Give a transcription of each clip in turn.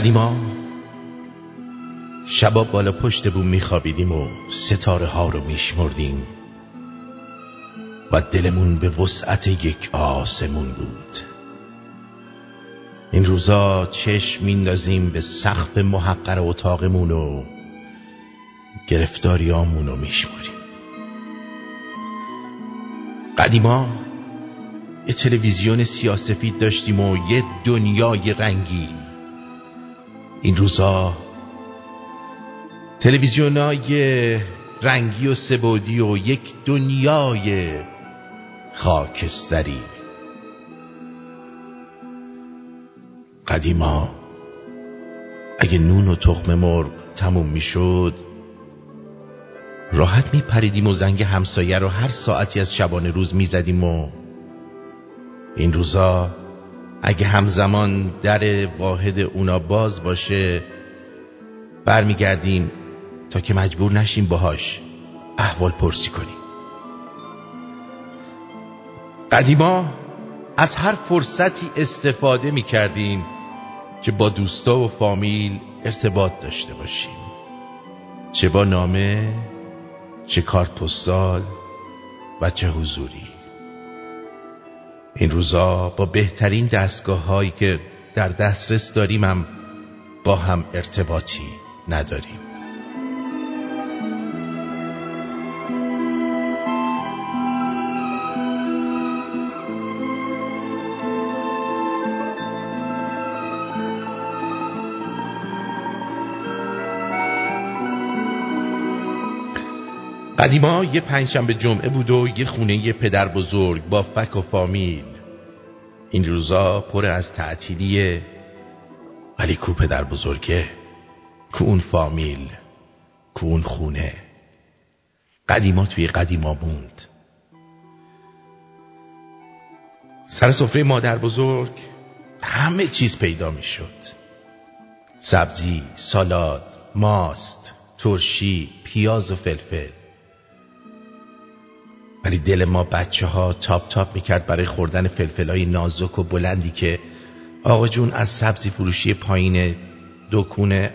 قدیما شبا بالا پشت بوم میخوابیدیم و ستاره ها رو میشمردیم و دلمون به وسعت یک آسمون بود. این روزا چشم میندازیم به سقف محقر اتاقمون و گرفتاریامون رو میشماریم. قدیما یه تلویزیون سیاسفید داشتیم و یه دنیای رنگی. این روزا. تلویزیونای رنگی و سبودی و یک دنیای خاکستری. قدیما اگه نون و تخم مرغ تموم می‌شد راحت میپریدیم و زنگ همسایه رو هر ساعتی از شبانه روز می‌زدیم و این روزا اگه همزمان در واحد اونا باز باشه برمیگردیم تا که مجبور نشیم باهاش احوال پرسی کنیم. قدیما از هر فرصتی استفاده می کردیم که با دوستا و فامیل ارتباط داشته باشیم. چه با نامه چه کارت پستال و چه حضوری. این روزا با بهترین دستگاه هایی که در دسترس داریم هم با هم ارتباطی نداریم. قدیما یه پنجشنبه جمعه بود و یه خونه یه پدر بزرگ با فک و فامیل. این روزا پر از تعطیلیه ولی کو پدر بزرگه؟ کو اون فامیل؟ کو اون خونه؟ قدیما توی قدیما موند. سر سفره مادر بزرگ همه چیز پیدا می شد سبزی، سالاد، ماست، ترشی، پیاز و فلفل. ولی دل ما بچه ها تاپ تاپ می‌کرد برای خوردن فلفلای نازک و بلندی که آقا جون از سبزی فروشی پایین دکونه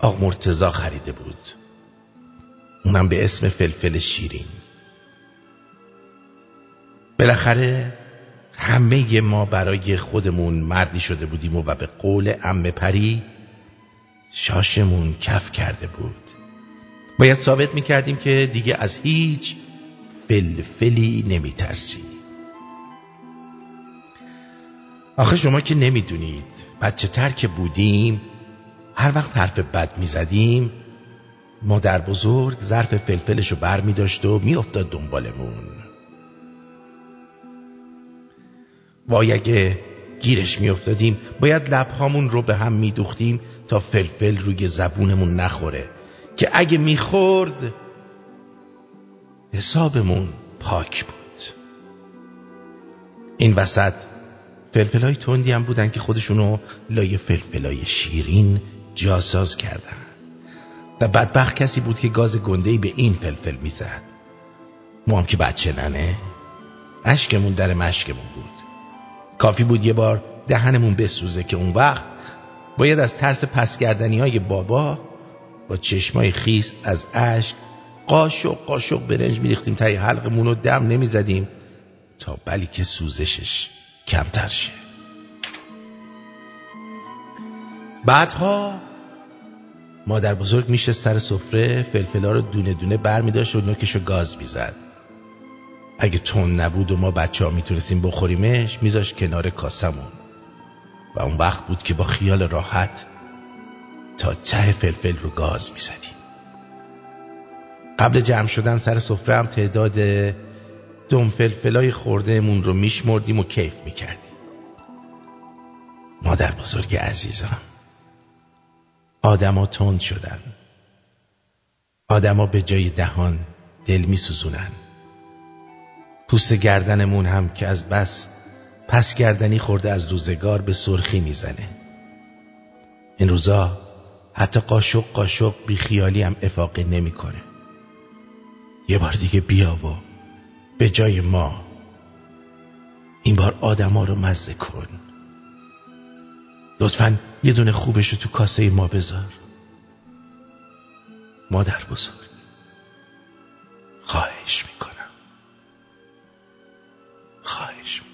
آق مرتضی خریده بود. اونم به اسم فلفل شیرین. بالاخره همه ما برای خودمون مردی شده بودیم و, و به قول ام پری شاشمون کف کرده بود. باید ثابت می‌کردیم که دیگه از هیچ فلفلی نمیترسی. آخه شما که نمی‌دونید بچه تر که بودیم هر وقت حرف بد می‌زدیم مادر بزرگ ظرف فلفلش رو بر می داشت و میافتاد دنبالمون. وای اگه گیرش میافتادیم باید لبهامون رو به هم میدوختیم تا فلفل روی زبونمون نخوره که اگه می‌خورد حسابمون پاک بود. این وسط فلفلای تندی هم بودن که خودشونو لای فلفلای شیرین جاساز کردن. و بدبخت کسی بود که گاز گندهی به این فلفل می‌زد. ما هم که بچه ننه اشکمون در مشکمون بود. کافی بود یه بار دهنمون بسوزه که اون وقت باید از ترس پسگردنی های بابا با چشمای خیس از اشک قاشق قاشق برنج میریختیم. تای حلقمون رو دم نمی‌زدیم. تا بلی که سوزشش کمتر شه. بعدها مادر بزرگ میشه سر سفره فلفلا رو دونه دونه بر میداشت و نوکش رو گاز می‌زد. اگه تون نبود و ما بچه ها می‌تونستیم بخوریمش میذاش کنار کاسمون. و اون وقت بود که با خیال راحت تا ته فلفل رو گاز می‌زدیم. قبل جمع شدن سر سفره هم تعداد فلفلای خوردهمون رو میشمردیم و کیف می‌کردیم. مادر بزرگ عزیزم آدما تند شدن. آدما به جای دهان دل میسوزونن. پوست گردنمون هم که از بس پس گردنی خورده از روزگار به سرخی می‌زنه. این روزا حتی قاشق قاشق بی خیالی هم افاقه نمی‌کنه. یه بار دیگه بیا و به جای ما این بار آدما رو مزه کن. لطفا یه دونه خوبش رو تو کاسه ما بذار. مادر بزرگ. خواهش می‌کنم. خواهش می‌کنم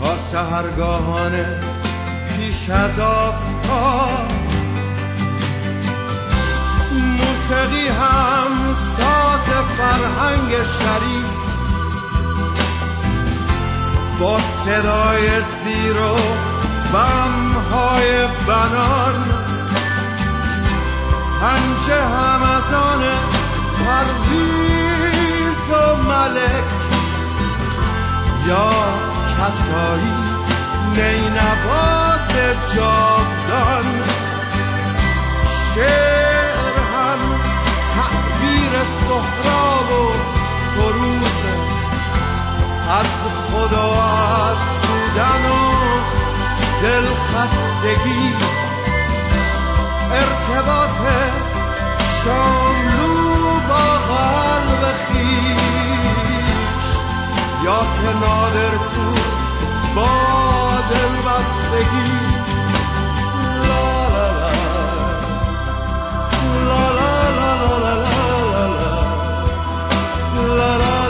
تا سهرگاهانه پیش از آفتاب. موسیقی هم ساز فرهنگ شریف. با صدای زیر و بمهای بنان. پنجه هم از آن پرویز و ملک. یا کسایی نینواز جاودان. شعر هم تعبیر سهراب و فرود از خدا از بودن و دلخستگی ارتباط شاملو یا که نادر کو با دل بستگی. لا لا. لا لا لا لا لا لا لا. لا لا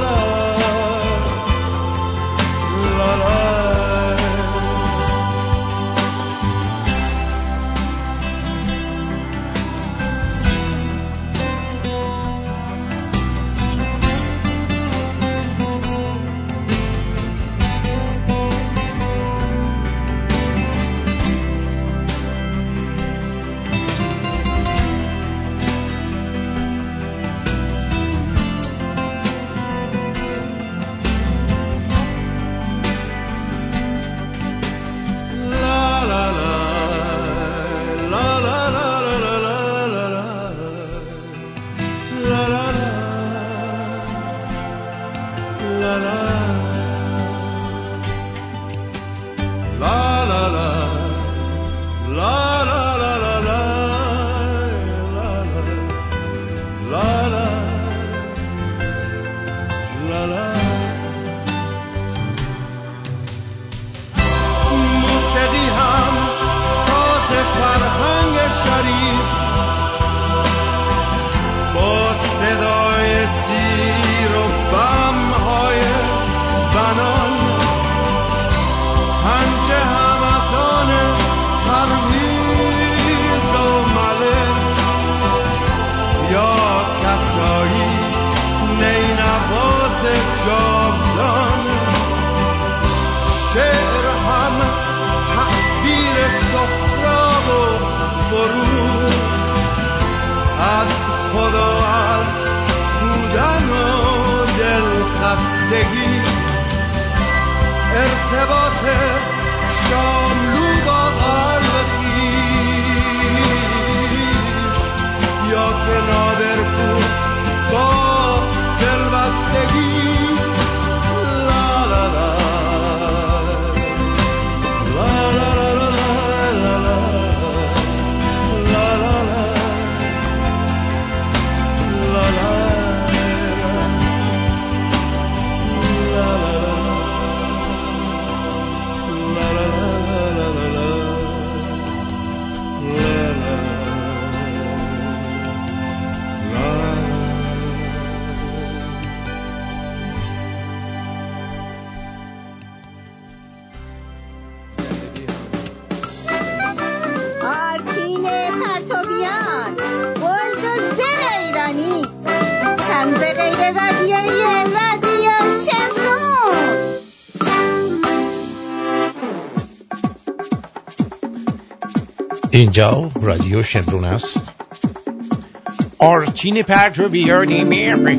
اینجا رادیو شمرون است. آرتین پرتویانی میره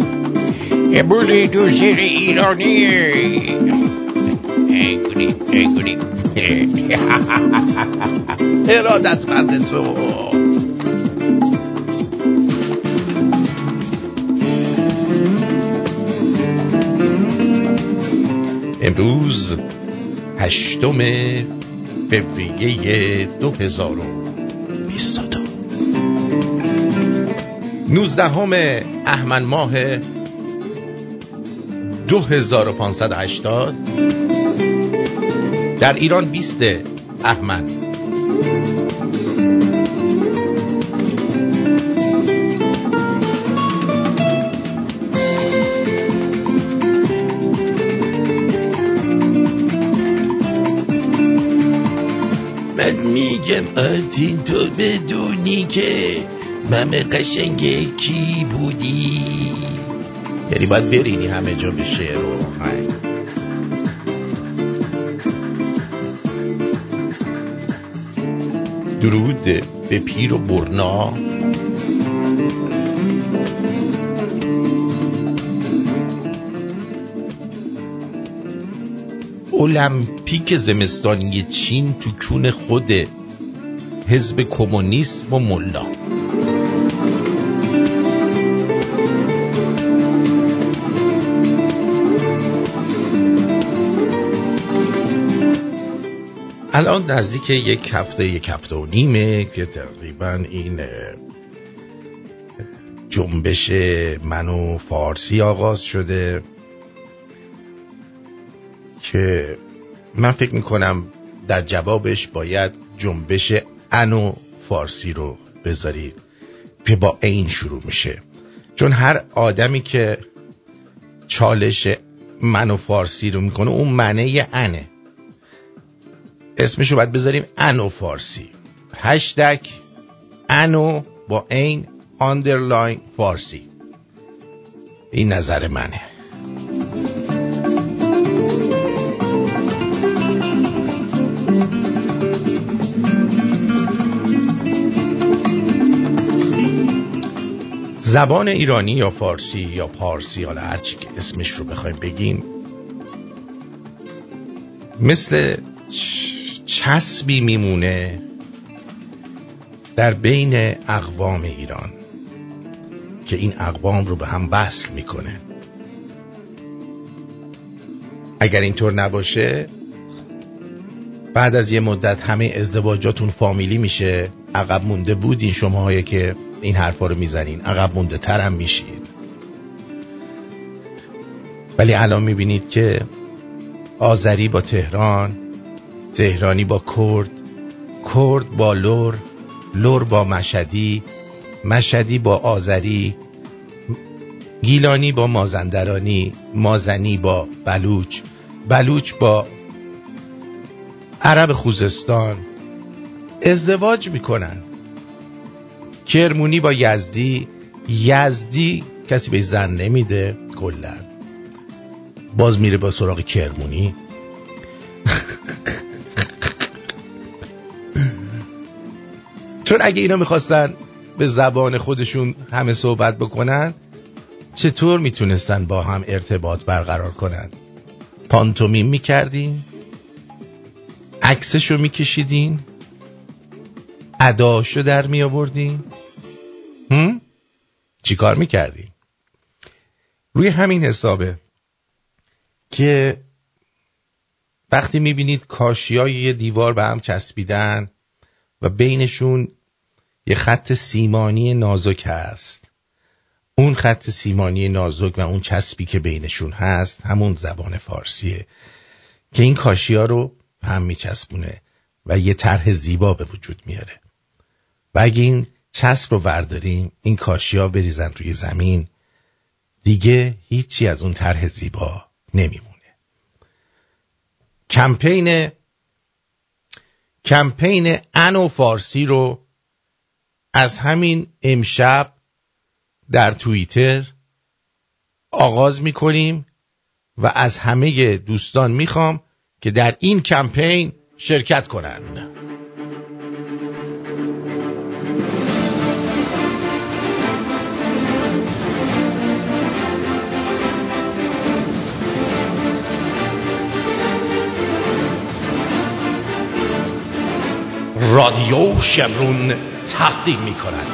ابولی دو زیر ایرانی. ارادت مند تو. امروز هشتم فوریه دو هزار 19 احمن ماه 2580 در ایران 20 احمن آرتین تو بدونی که مم قشنگ کی بودی. یعنی باید برینی همه جا به شعر و درود به پیر و برنا. المپیک زمستانی چین تو کون خود حزب کمونیسم و ملا. الان نزدیک یک هفته یک هفته و نیمه که تقریبا این جنبش منو فارسی آغاز شده که من فکر می‌کنم در جوابش باید جنبش انو فارسی رو بذارید که با این شروع میشه. چون هر آدمی که چالش منو فارسی رو می‌کنه اون معنی انه. اسمشو باید بذاریم انو فارسی. هشتگ انو با این آندرلاین فارسی. این نظر منه. زبان ایرانی یا فارسی یا پارسی حالا هرچی که اسمش رو بخوایم بگیم مثل چسبی میمونه در بین اقوام ایران که این اقوام رو به هم وصل می‌کنه. اگر اینطور نباشه بعد از یه مدت همه ازدواجاتون فامیلی میشه عقب مونده بودین شماهایی که این حرفا رو می‌زنین. عقب مونده ترم میشید. ولی الان می‌بینید که آذری با تهران تهرانی با کرد کرد با لور لور با مشدی مشدی با آذری گیلانی با مازندرانی مازنی با بلوچ بلوچ با عرب خوزستان. ازدواج می‌کنن. کرمونی با یزدی. یزدی کسی به زن نمیده. کلا. باز میره با سراغ کرمونی. چون اگه اینا می‌خواستن به زبان خودشون همه صحبت بکنن چطور می‌تونستن با هم ارتباط برقرار کنن؟ پانتومیم می‌کردین؟ عکسشو میکشیدین؟ اداشو در میآوردین هم؟ چیکار می‌کردین روی همین حسابه که وقتی می‌بینید کاشیای یه دیوار به هم چسبیدن و بینشون یه خط سیمانی نازک هست. اون خط سیمانی نازک و اون چسبی که بینشون هست همون زبان فارسیه که این کاشیا رو هم میچسبونه و یه طرح زیبا به وجود میاره. و اگه این چسب رو ورداریم این کاشیا بریزن روی زمین دیگه هیچی از اون طرح زیبا نمیمونه کمپین کمپین انو فارسی رو از همین امشب در توییتر آغاز می‌کنیم و از همه دوستان می‌خوام که در این کمپین شرکت کنند. رادیو شمرون تقدیم می کند.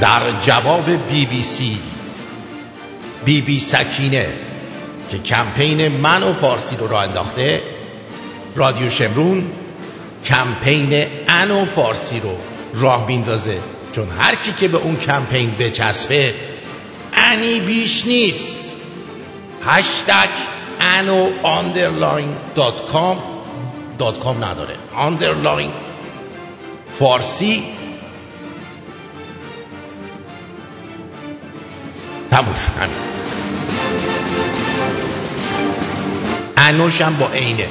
در جواب بی بی سی بی بی سکینه که کمپین ان و فارسی رو را انداخته رادیو شمرون کمپین ان و فارسی رو راه میندازه چون هر کی که به اون کمپین بچسبه انی بیش نیست. هشتگ انو underline dot com dot com نداره. underline فارسی. تموش همین. انوش هم با عینه.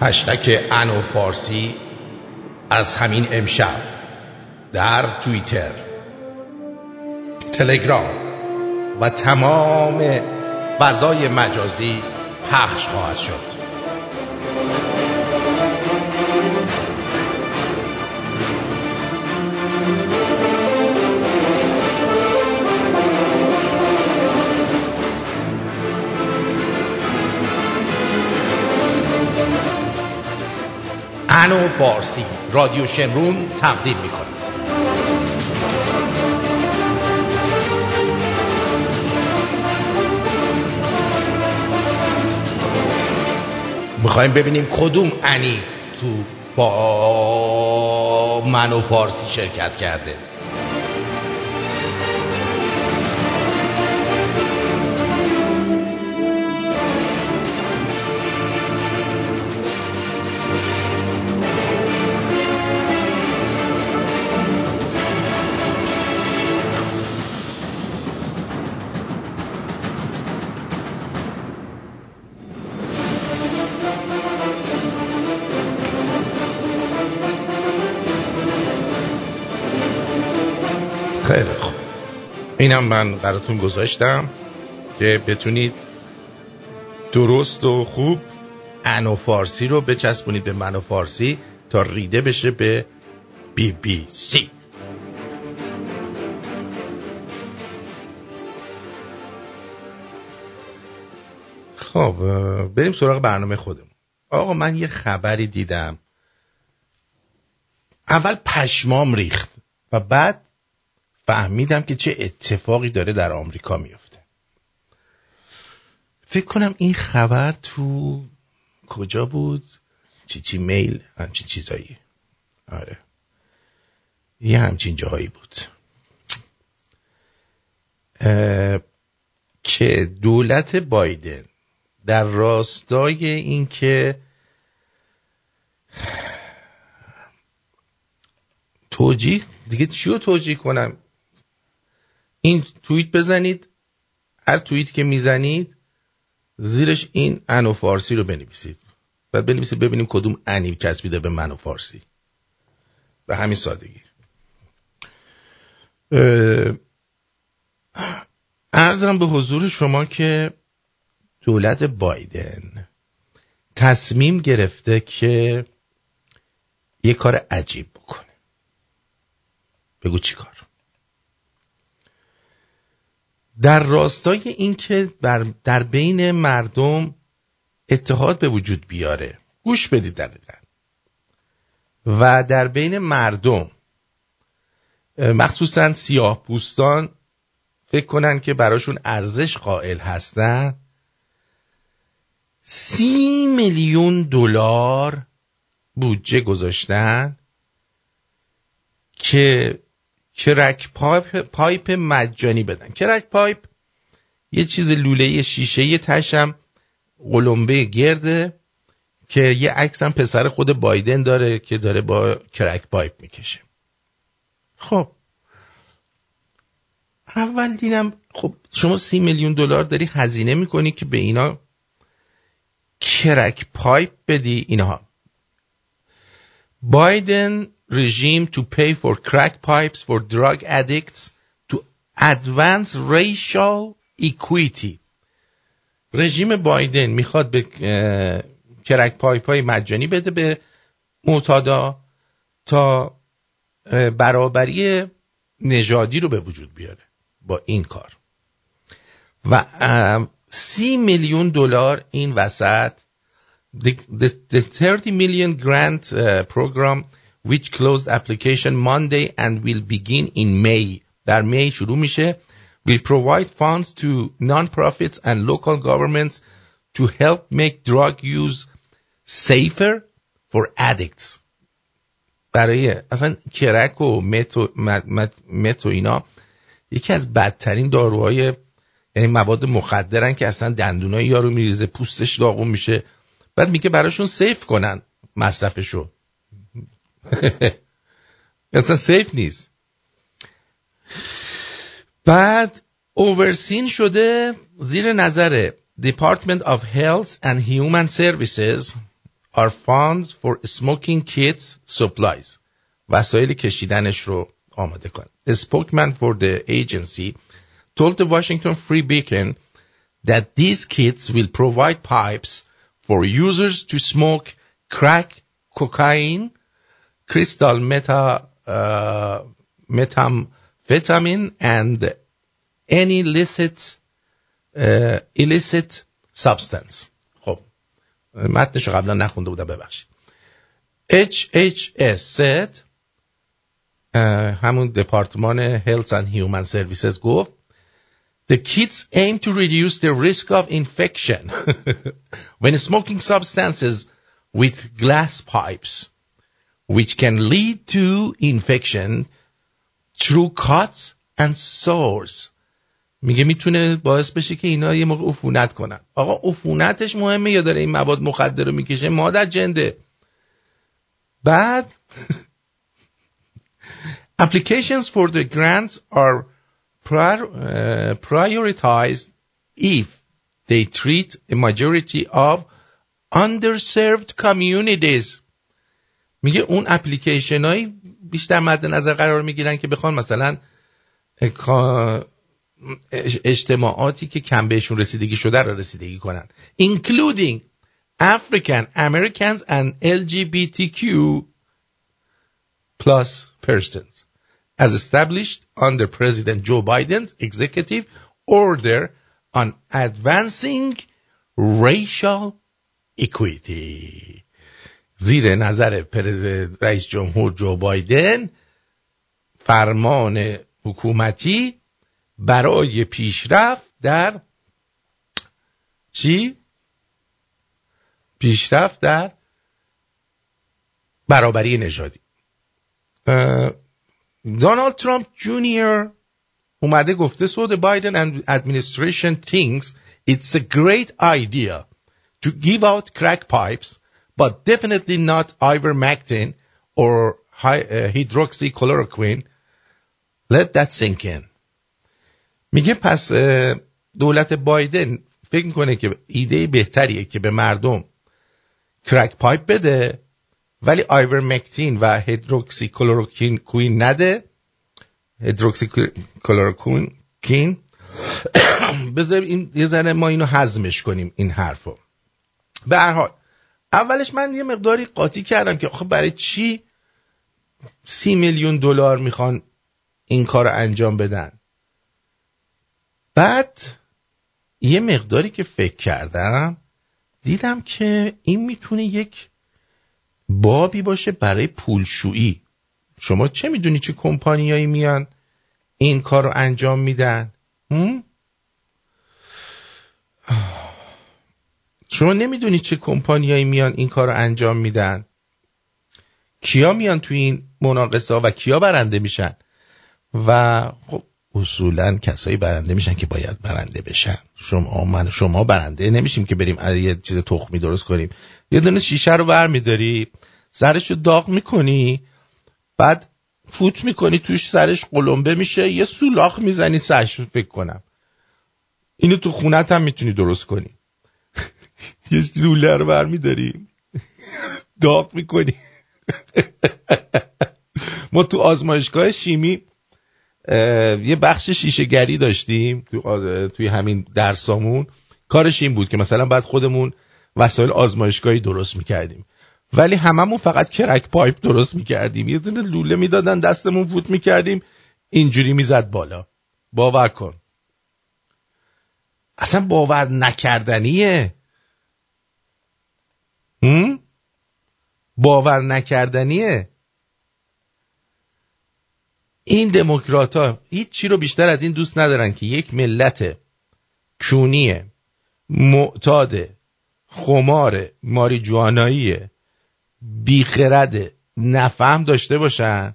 هشتک انو فارسی از همین امشب در توییتر تلگرام و تمام فضای مجازی پخش خواهد شد. انو فارسی. رادیو شمرون تقدیم می کند می‌خوایم ببینیم کدوم انی تو با منو فارسی شرکت کرده. اینم من براتون گذاشتم که بتونید درست و خوب انو فارسی رو بچسبونید به منو فارسی تا ریده بشه به بی بی سی. خب بریم سراغ برنامه خودمون. آقا من یه خبری دیدم. اول پشمام ریخت و بعد فهمیدم که چه اتفاقی داره در آمریکا میفته. فکر کنم این خبر تو کجا بود؟ چی چی میل؟ همچین چیزایی. آره. یه همچین جایی بود. که دولت بایدن در راستای اینکه توجیه دیگه چی رو توجیه کنم؟ این توییت بزنید. هر توییت که می‌زنید زیرش این ان فارسی رو بنویسید. و بنویسید ببینیم کدوم انی چسبیده به من و فارسی. به همین سادگی. ارزم به حضور شما که دولت بایدن تصمیم گرفته که یه کار عجیب بکنه. بگو چی کار؟ در راستای اینکه در بین مردم اتحاد به وجود بیاره گوش بدید دقیقا. و در بین مردم مخصوصا سیاه پوستان فکر کنن که براشون ارزش قائل هستن سی میلیون دلار بودجه گذاشتن که crack pipe, pipe مجانی بدن. crack pipe یه چیز لوله شیشه‌ایه ته‌شم قلمبه گرده که یه عکس هم پسر خود بایدن داره که داره با crack pipe می‌کشه. خب. اول دیدم خب شما سی میلیون دلار داری هزینه می‌کنی که به اینا crack pipe بدی اینها. Biden regime to pay for crack pipes for drug addicts to advance racial equity. رژیم بایدن می‌خواد به crack pipe های مجانی بده به معتادا تا برابری نژادی رو به وجود بیاره با این کار. و سی میلیون دلار این وسط the, the, the 30 million grant uh, program which closed application Monday and will begin in May. در می شروع میشه. Will provide funds to non-profits and local governments to help make drug use safer for addicts. برای اصلا کرک و مت و اینا یکی از بدترین داروهای یعنی مواد مخدرن که اصلا دندونای یارو میریزه پوستش داغون میشه. بعد میگه براشون سیف کنن مصرفشو. اصلا سیف نیست بعد اوورسین شده زیر نظر Department of Health and Human Services are funds for smoking kits supplies وسایل کشیدنش رو آماده کن The spokesman for the agency told the Washington Free Beacon that these kits will provide pipes for users to smoke crack, cocaine, crystal meta, uh, methamphetamine, and any illicit, uh, illicit substance. خب متنشو قبلا نخونده بودم ببخشید HHS said همون دپارتمان Health and Human Services گفت The kits aim to reduce the risk of infection when smoking substances with glass pipes, which can lead to infection through cuts and sores. میگه میتونه باعث بشه که اینا یه موقع عفونت کنن آقا عفونتش مهمه یا داره این مواد مخدر رو میکشه مادر جنده بعد applications for the grants are prior, prioritized if they treat a majority of underserved communities میگه اون اپلیکیشن های بیشتر مد نظر قرار می‌گیرن که بخوان مثلا اجتماعاتی که کم بهشون رسیدگی شده رو رسیدگی کنن including African Americans and LGBTQ plus persons as established under President Joe Biden's executive order on advancing racial equity. زیر نظر رئیس جمهور جو بایدن فرمان حکومتی برای پیشرفت در چی؟ پیشرفت در برابری نژادی دونالد ترامپ جونیور اومده گفته the Biden administration thinks it's a great idea to give out crack pipes but definitely not ivermectin or hydroxychloroquine. Let that sink in. میگه پس دولت بایدن فکر کنه که ایده بهتریه که به مردم crack pipe بده ولی آیورمکتین و هیدروکسی کلوروکین کوین نده. هیدروکسی کلوروکین بذار این یه ذره ما اینو هضمش کنیم این حرفو. به هر حال اولش من یه مقداری قاطی کردم که خب برای چی سی میلیون دلار می‌خوان این کار انجام بدن. بعد یه مقداری که فکر کردم دیدم که این می‌تونه یک بابی باشه برای پولشویی. شما چه می‌دونی چه کمپانیایی میان این کار رو انجام میدن؟ شما نمی‌دونی چه کمپانیایی میان این کار رو انجام میدن. کیا میان توی این مناقصه ها و کیا برنده میشن؟ و خب اصولا کسایی برنده میشن که باید برنده بشن. شما من شما برنده نمیشیم که بریم یه چیز تخمی درست کنیم. یه دونه شیشه رو بر میداری سرش رو داغ می‌کنی بعد فوت می‌کنی توش سرش قلمبه میشه یه سولاخ می‌زنی سرش فکر کنم. اینو تو خونت هم می‌تونی درست کنی. یه لوله رو برمیداری داغ می‌کنی. ما تو آزمایشگاه شیمی یه بخش شیشه گری داشتیم تو توی همین درسامون. کارش این بود که مثلا بعد خودمون وسایل آزمایشگاهی درست می‌کردیم. ولی هممون فقط کرک پایپ درست می‌کردیم. یه دونه لوله می‌دادن دستمون فوت می‌کردیم. اینجوری می‌زد بالا. باور کن. اصلا باور نکردنیه. هم؟ باور نکردنیه؟ این دموکرات ها هیچ چی رو بیشتر از این دوست ندارن که یک ملت کونی معتاد خمار ماری جوانایی بیخرد نفهم داشته باشن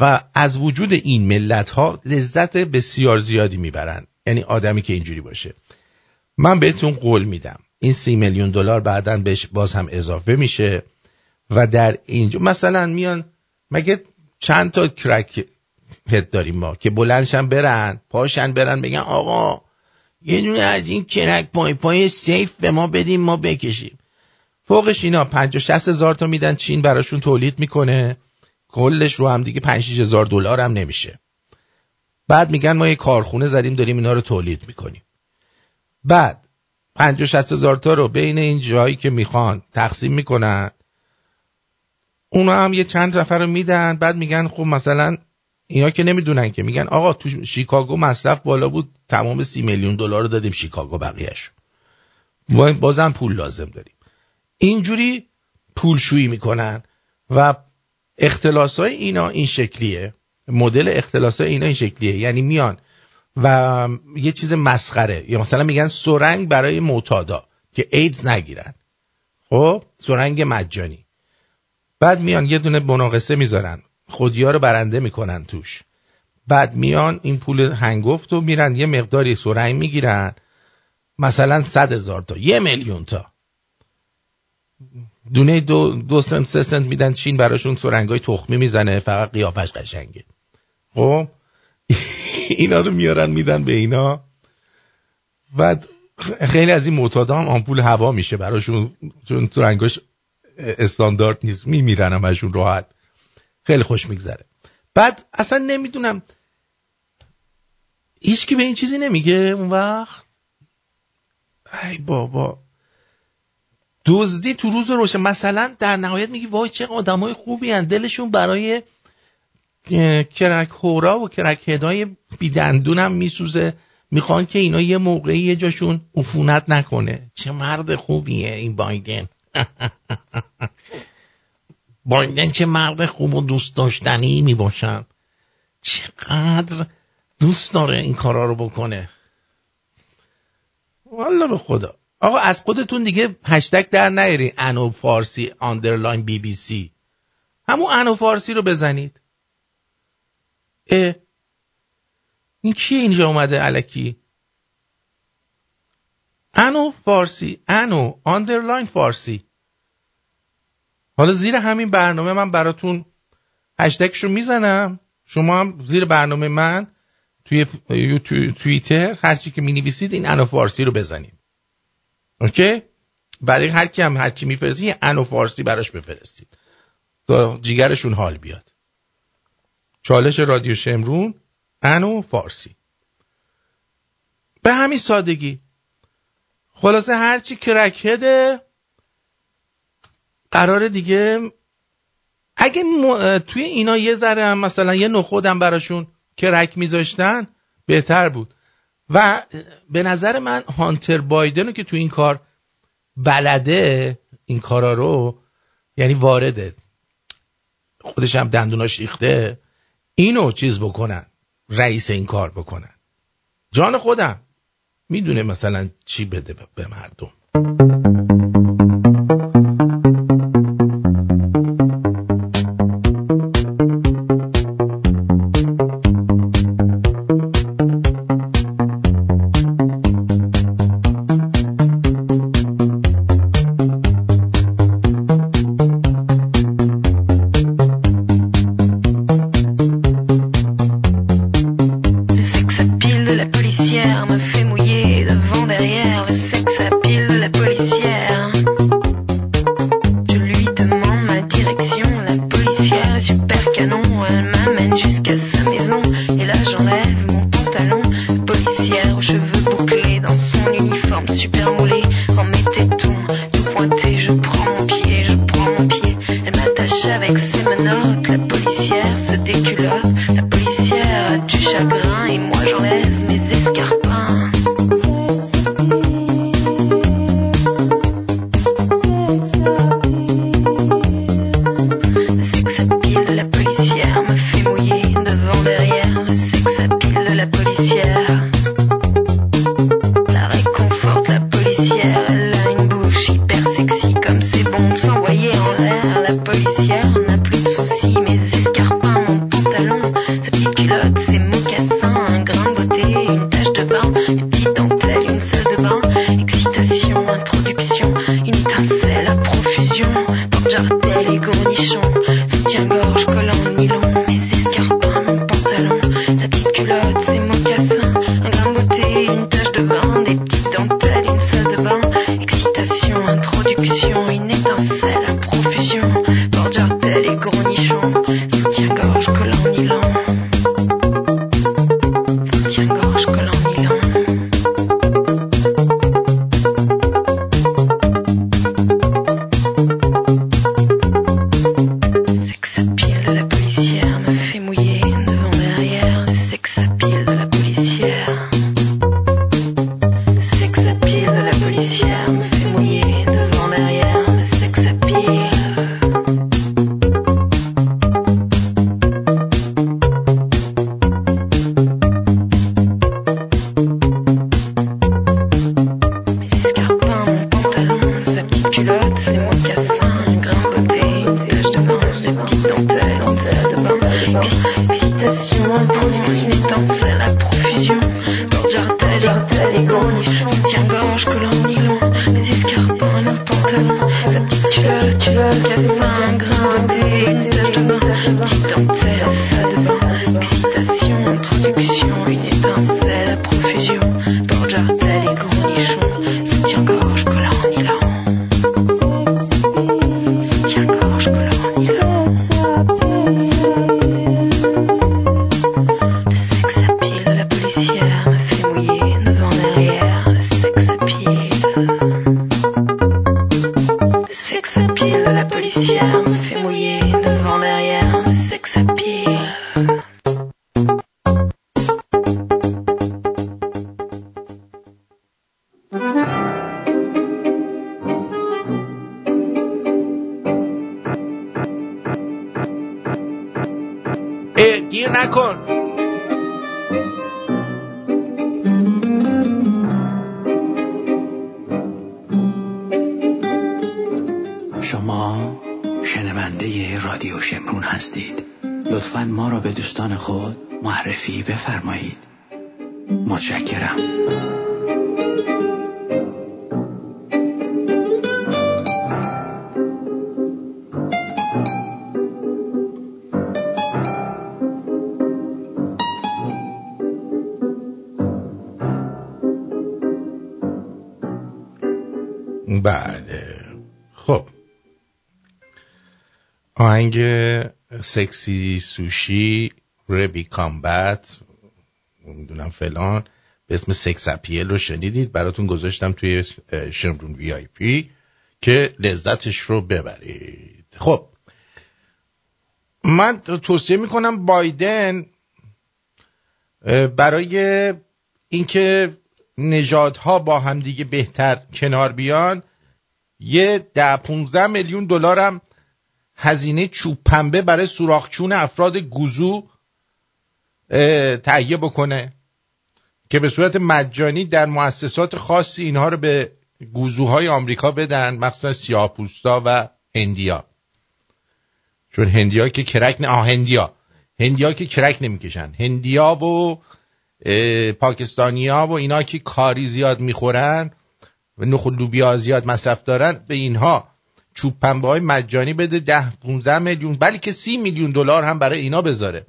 و از وجود این ملت ها لذت بسیار زیادی می‌برن. یعنی آدمی که اینجوری باشه. من بهتون قول میدم. این سی میلیون دلار بعدا بهش باز هم اضافه میشه و در اینجا مثلا میان مگه چند تا کرک هد داریم ما که بلندشن برن پاشن برن بگن آقا یه دونه از این کرک پای پای سیف به ما بدیم ما بکشیم. فوقش اینا 50 60 هزار تا میدن چین براشون تولید می‌کنه. کلش رو هم دیگه 5 هزار دلار هم نمیشه. بعد میگن ما یه کارخونه زدیم داریم اینا رو تولید می‌کنیم. بعد 50 60 هزار تا رو بین این جایی که می‌خوان تقسیم می‌کنن. اونا هم یه چند نفر رو میدن بعد میگن خب مثلا اینا که نمی‌دونن که میگن آقا تو شیکاگو مصرف بالا بود تمام سی میلیون دلار رو دادیم شیکاگو بقیهش بازم پول لازم داریم. اینجوری پولشویی می‌کنن و اختلاس های اینا این شکلیه. مدل اختلاس های اینا این شکلیه. یعنی میان و یه چیز مسخره. یا مثلا میگن سرنگ برای معتادا که ایدز نگیرن. خب؟ سرنگ مجانی. بعد میان یه دونه مناقصه می‌ذارن. خودیا رو برنده می‌کنن توش. بعد میان این پول هنگفت رو میرن یه مقداری سرنگ می‌گیرن. مثلا صد هزار تا یه میلیون تا. دونه دو, دو سنت سه سنت میدن چین براشون سرنگای تخمی می‌زنه فقط قیافش قشنگه. خب؟ اینا رو میارن میدن به اینا. بعد خیلی از این معتادا هم آمپول هوا میشه براشون چون سرنگاش استاندارد نیست میمیرن همشون راحت. خیلی خوش میگذره. بعد اصلا نمی‌دونم هیچکی به این چیزی نمیگه اون وقت؟ ای بابا. دزدی تو روز روشه مثلا در نهایت میگی وای چه آدمای خوبی هن دلشون برای کرک هورا و کرک هدای بیدندونم میسوزه. می‌خوان که اینا یه موقعی یه جاشون عفونت نکنه. چه مرد خوبیه این بایدن. بایدن چه مرد خوب و دوست داشتنی می‌باشن. چقدر دوست داره این کارا رو بکنه. والا به خدا. آقا از خودتون دیگه هشتگ در نیاری انو فارسی underline بی بی سی. همون انو فارسی رو بزنید. این کیه اینجا اومده الکی؟ انو فارسی انو underline فارسی. حالا زیر همین برنامه من براتون هشتگش رو می‌زنم. شما هم زیر برنامه من توی توییتر هرچی که می نویسید این انو فارسی رو بزنید. OK؟ برای هر کی هم هرچی میفرستی انو فارسی براش بفرستید. تا جیگرشون حال بیاد. چالش رادیو شمرون انو فارسی. به همین سادگی. خلاصه هرچی کرکهده قرار دیگه اگه توی اینا یه ذره هم مثلا یه نخودم براشون کرک میذاشتن بهتر بود. و به نظر من هانتر بایدن که تو این کار بلده این کارا رو یعنی وارده خودش هم دندوناش ریخته اینو چیز بکنن. رئیس این کار بکنن. جان خودم می‌دونه مثلا چی بده به مردم. سکسی سوشی ربی کامبت می‌دونم فلان به اسم سکس اپیل رو شنیدید؟ براتون گذاشتم توی شمرون وی آی پی که لذتش رو ببرید. خب. من توصیه می‌کنم بایدن برای اینکه نژادها با همدیگه بهتر کنار بیان یه ده 15 میلیون دلارم هزینه چوب پنبه برای سوراخچون افراد گوزو تهیه بکنه که به صورت مجانی در مؤسسات خاصی اینها رو به گوزوهای آمریکا بدن مخصوصا سیاه‌پوستا و هندیا. چون هندیا که کرک نه آه هندیا. هندیا که کرک نمی‌کشن. هندیا و پاکستانیا و اینا که کاری زیاد می‌خورن و نخ لوبیا زیاد مصرف دارن به اینها چوب پنبه های مجانی بده ده 15 میلیون بلکه سی میلیون دلار هم برای اینا بذاره.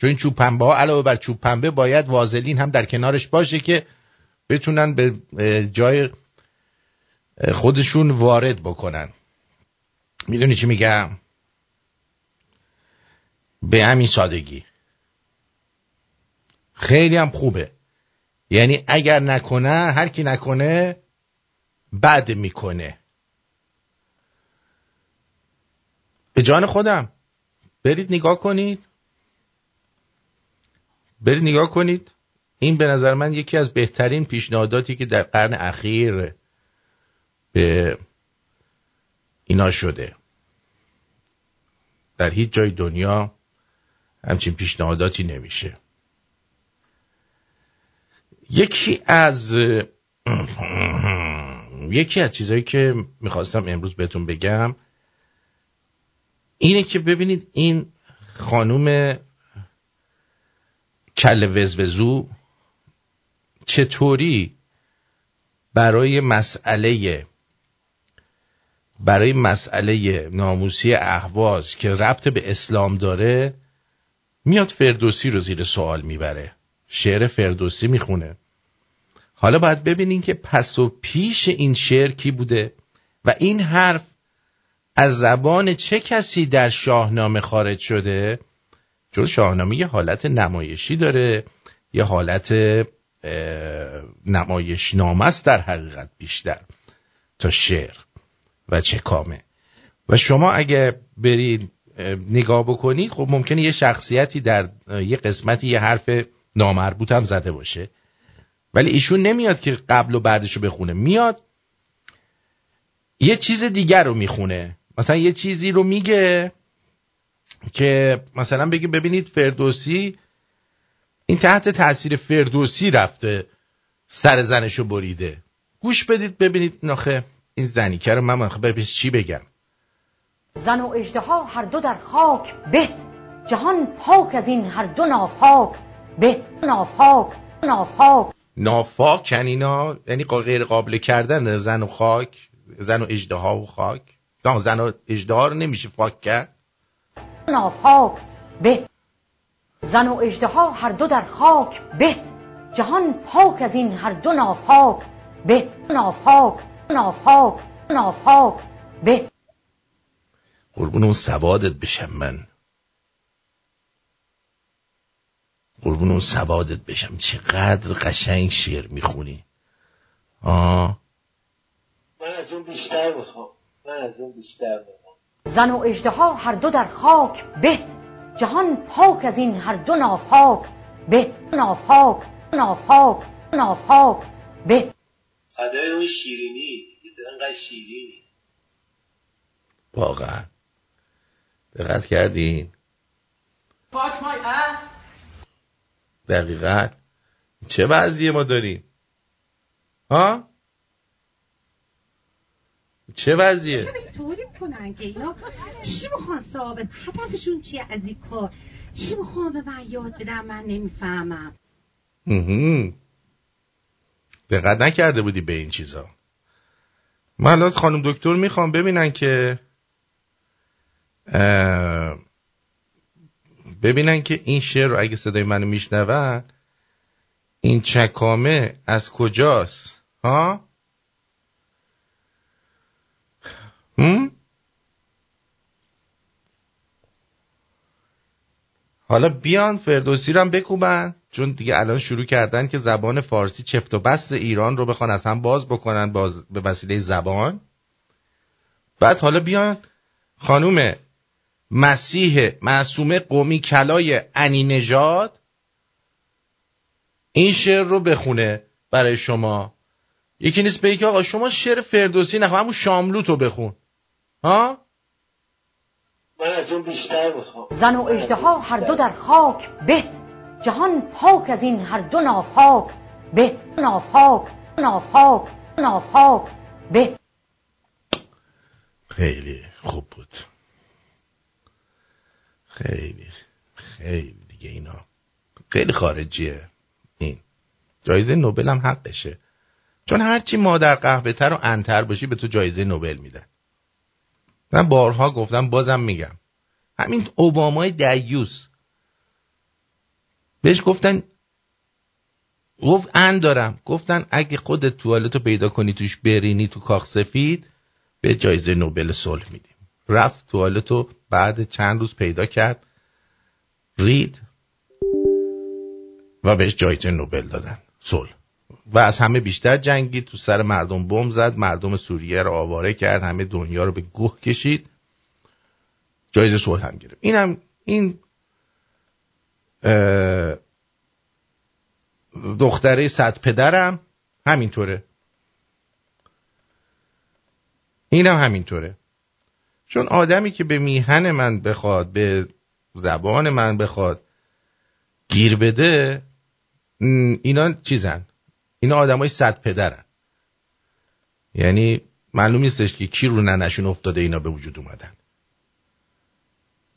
چون این چوب پنبه ها علاوه بر چوب پنبه باید وازلین هم در کنارش باشه که بتونن به جای خودشون وارد بکنن. می‌دونی چی میگم؟ به همین سادگی. خیلی هم خوبه. یعنی اگر نکنه هر کی نکنه بد می‌کنه. به جان خودم. برید نگاه کنید. برید نگاه کنید. این به نظر من یکی از بهترین پیشنهاداتی که در قرن اخیر به اینا شده. در هیچ جای دنیا همچین پیشنهاداتی نمیشه. یکی از یکی از چیزهایی که می‌خواستم امروز بهتون بگم اینه که ببینید این خانوم کل وزوزو چطوری برای مسئله برای مسئله ناموسی اهواز که ربط به اسلام داره میاد فردوسی رو زیر سوال می‌بره. شعر فردوسی می‌خونه. حالا باید ببینین که پس و پیش این شعر کی بوده و این حرف از زبان چه کسی در شاهنامه خارج شده؟ چون شاهنامه یه حالت نمایشی داره یه حالت نمایشنامه است در حقیقت بیشتر تا شعر و چه کامه. و شما اگه برید نگاه بکنید خب ممکنه یه شخصیتی در یه قسمتی یه حرف نامربوط هم زده باشه. ولی ایشون نمیاد که قبل و بعدش رو بخونه. میاد یه چیز دیگر رو می‌خونه. مثلا یه چیزی رو میگه که مثلا بگی ببینید فردوسی این تحت تاثیر فردوسی رفته سر زنشو بریده. گوش بدید ببینید ناخه این زنیکه رو من ببینید چی بگم. زن و اجدها هر دو در خاک به. جهان پاک از این هر دو نافاک به. نافاک نافاک. نافاک اینا یعنی غیر قابل کردن زن و خاک زن و اجدها و خاک. زن و اجدها رو نمیشه فاک کرد. نافاک به. زن و اجدها هر دو در خاک به. جهان پاک از این هر دو نافاک به. نافاک نافاک نافاک به. قربون اون سوادت بشم من. قربون اون سوادت بشم. چقدر قشنگ شعر می‌خونی. آه. من از اون بیشتر می‌خوام. من از اون بیشتر می‌خوام زن و اجدها هر دو در خاک به. جهان پاک از این هر دو نافاک به. نافاک نافاک نافاک به. صدای اون شیرینی انقدر شیرینی. واقعا. دقت کردین؟ دقیقا. چه وضعیه ما داریم؟ ها؟ چه وضعیه؟ چه طوری می‌کنن که اینا؟ چی می‌خوان ثابت؟ هدفشون چیه از این کار؟ چی می‌خوان به من یاد بدن؟ من نمی‌فهمم. دقت نکرده بودی به این چیزا. من از خانم دکتر می‌خوام ببینن که ببینن که این شعر رو اگه صدای منو میشنون این چکامه از کجاست؟ ها؟ حالا بیان فردوسی رو هم بکوبن چون دیگه الان شروع کردن که زبان فارسی چفت و بست ایران رو بخوان از هم باز بکنن باز به وسیله زبان. بعد حالا بیان خانوم مسیح معصومه قومی کلای انی نژاد این شعر رو بخونه برای شما. یکی نیست به آقا شما شعر فردوسی نخوا همون شاملوت رو بخون. ها؟ من از اون بیشتر می‌خوام. زن و اجدها هر دو در خاک به. جهان پاک از این هر دو نافاک به. نافاک نافاک نافاک به. خیلی خوب بود. خیلی خیلی دیگه اینا. خیلی خارجیه. این. جایزه نوبل هم حقشه. چون هرچی مادر قهوه تر و انتر باشی به تو جایزه نوبل میدن. من بارها گفتم بازم میگم. همین اوبامای دیوس بهش گفتن گفت ان دارم. گفتن اگه خودت توالتو پیدا کنی توش برینی تو کاخ سفید به جایزه نوبل صلح میدیم. رفت توالتو بعد چند روز پیدا کرد رید و بهش جایزه نوبل دادن صلح. و از همه بیشتر جنگید تو سر مردم بم زد مردم سوریه رو آواره کرد همه دنیا رو به گوه کشید. جایزه صلح هم گرفت. اینم این دختره صد پدرم همینطوره. اینم همینطوره. چون آدمی که به میهن من بخواد به زبان من بخواد گیر بده اینا چیزن. اینا آدمای صد پدرن. یعنی معلوم نیستش که کی رو ننشون افتاده اینا به وجود اومدن.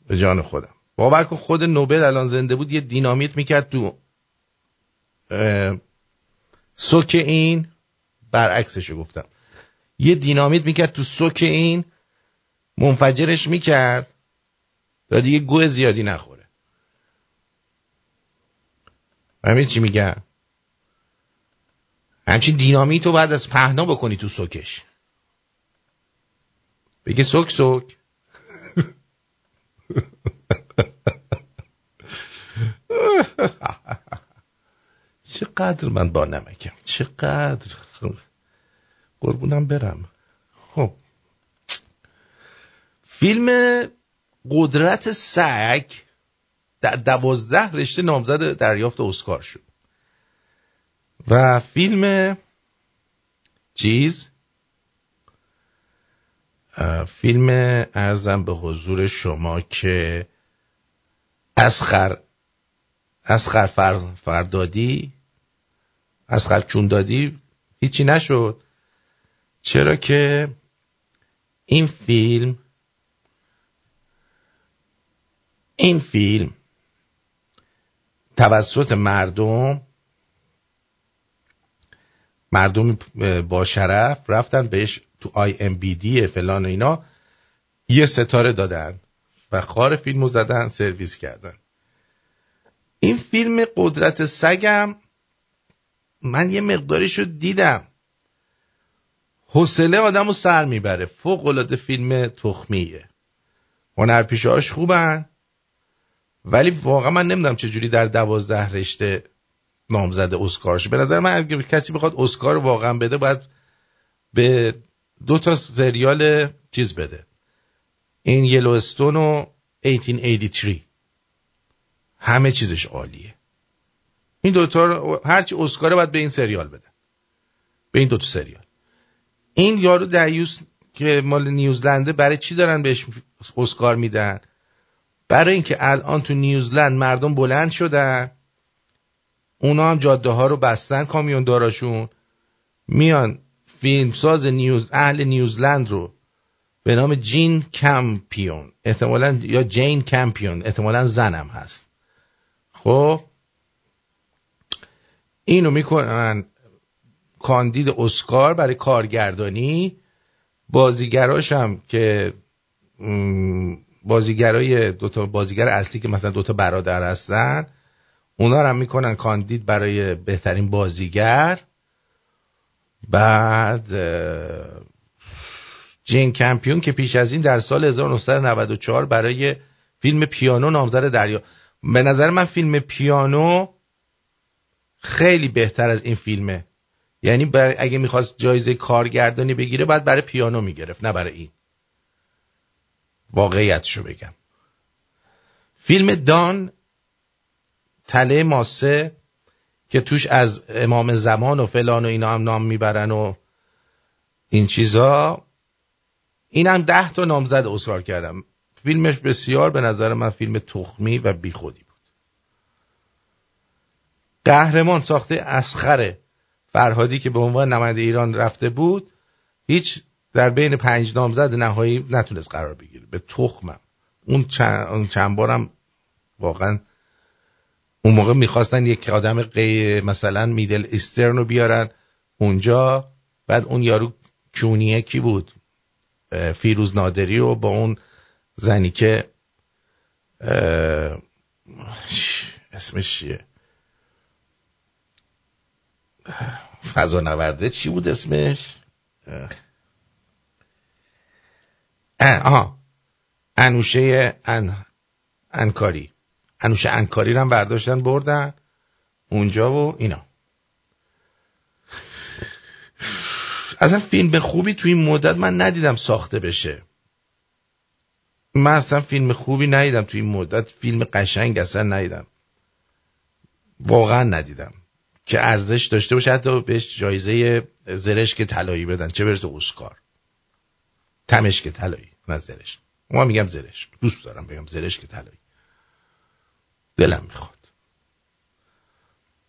به جان خودم. باور کن خود نوبل الان زنده بود یه دینامیت می‌کرد تو سوک این برعکسشو گفتم. یه دینامیت می‌کرد تو سوک این منفجرش می‌کرد تا دیگه گوه زیادی نخوره. همین چی میگم؟ همچین دینامیتو بعد از پهنا بکنی تو سوکش. بگه سوک سوک. چقدر من با نمکم چقدر. قربونم برم. خب. فیلم قدرت سگ در دوازده رشته نامزد دریافت اسکار شد. و فیلم چیز؟ فیلم ارزم به حضور شما که اسخر اسخر فر فردادی اسخر چون دادی هیچی نشد. چرا که این فیلم این فیلم توسط مردم مردم با شرف رفتن بهش تو آی ام بی دی فلان اینا. یه ستاره دادن و خار فیلمو زدن سرویس کردن. این فیلم قدرت سگم من یه مقداریشو دیدم. حوصله آدم رو سر می‌بره. فوق العاده فیلم تخمیه. هنرپیشهاش خوبن ولی واقعا من نمی‌دونم چجوری در دوازده رشته نامزد اسکارش به نظر من اگه کسی بخواد اسکار واقعا بده باید به دو تا سریال چیز بده. این یلوستون و 1883 همه چیزش عالیه. این دوتا هرچی اسکاره باید به این سریال بده. به این دوتا سریال. این یارو دیوس که مال نیوزلنده برای چی دارن بهش اسکار میدن؟ برای اینکه الان تو نیوزلند مردم بلند شدن. اونا هم جاده ها رو بستن کامیون داراشون. میان فیلمساز نیوز اهل نیوزلند رو به نام جین کمپیون. احتمالا یا جین کمپیون احتمالا زنم هست. خب؟ اینو می‌کنن کاندید اسکار برای کارگردانی. بازیگراش هم که بازیگرای دوتا بازیگر اصلی که مثلا دوتا برادر هستن. اونا رو هم می‌کنن کاندید برای بهترین بازیگر. بعد جین کمپیون که پیش از این در سال 1994 برای فیلم پیانو نامزد دریا. به نظر من فیلم پیانو خیلی بهتر از این فیلمه. یعنی اگه می‌خواست جایزه کارگردانی بگیره باید برای پیانو می‌گرفت نه برای این. واقعیتشو بگم. فیلم دان تله ماسه که توش از امام زمان و فلان و اینا هم نام می‌برن و این چیزا. این هم ده تا نامزد اسکار کردم. فیلمش بسیار به نظر من فیلم تخمی و بیخودی بود. قهرمان ساخته اسخر فرهادی که به عنوان نماینده ایران رفته بود هیچ در بین پنج نامزد نهایی نتونست قرار بگیره. به تخمم. اون چند, چند بارم واقعا اون موقع می‌خواستن یک آدم قی مثلا میدل ایسترن رو بیارن اونجا. بعد اون یارو کونیه کی بود؟ فیروز نادری رو با اون زنی که اسمش چیه؟ فضا نورده چی بود اسمش؟ آها. انوشه ان انکاری. انوشه انکاری رو هم برداشتن بردن. اونجا و اینا. اصلا فیلم خوبی توی این مدت من ندیدم ساخته بشه. من اصلا فیلم خوبی ندیدم توی این مدت. فیلم قشنگ اصلا ندیدم. واقعا ندیدم. که ارزش داشته باشه حتی بهش جایزه زرشک طلایی بدن. چه برسه اسکار. تمشک طلایی نه زرش ما میگم زرش دوست دارم بگم زرشک طلایی. دلم می‌خواد.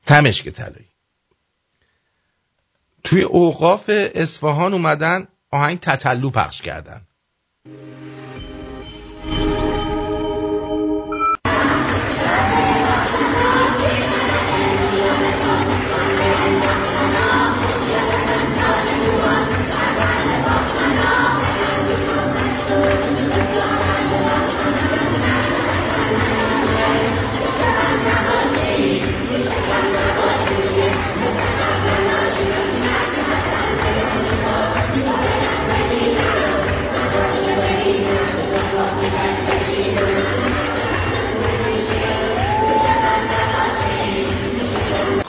تمشک طلایی. توی اوقاف اصفهان اومدن آهنگ تتلو پخش کردن.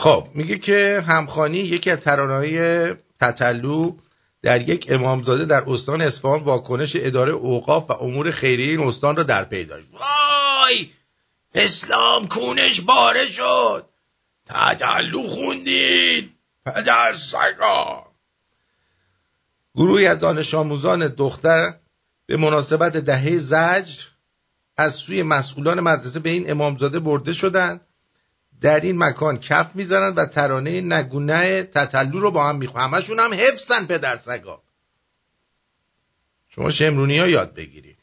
خب میگه که همخانی یکی از ترانه‌های تتلو در یک امامزاده در استان اصفهان واکنش اداره اوقاف و امور خیریه این استان را در پی داشت. وای! اسلام کونش باره شد. تتلو خوندید پدر سگا گروهی از دانش آموزان دختر به مناسبت دهه زجر از سوی مسئولان مدرسه به این امامزاده برده شدند. در این مکان کف می‌زنن و ترانه نگونه تتلو رو با هم می‌خوان همشون هم حفظن پدر سگا. شما شمرونی ها یاد بگیرید.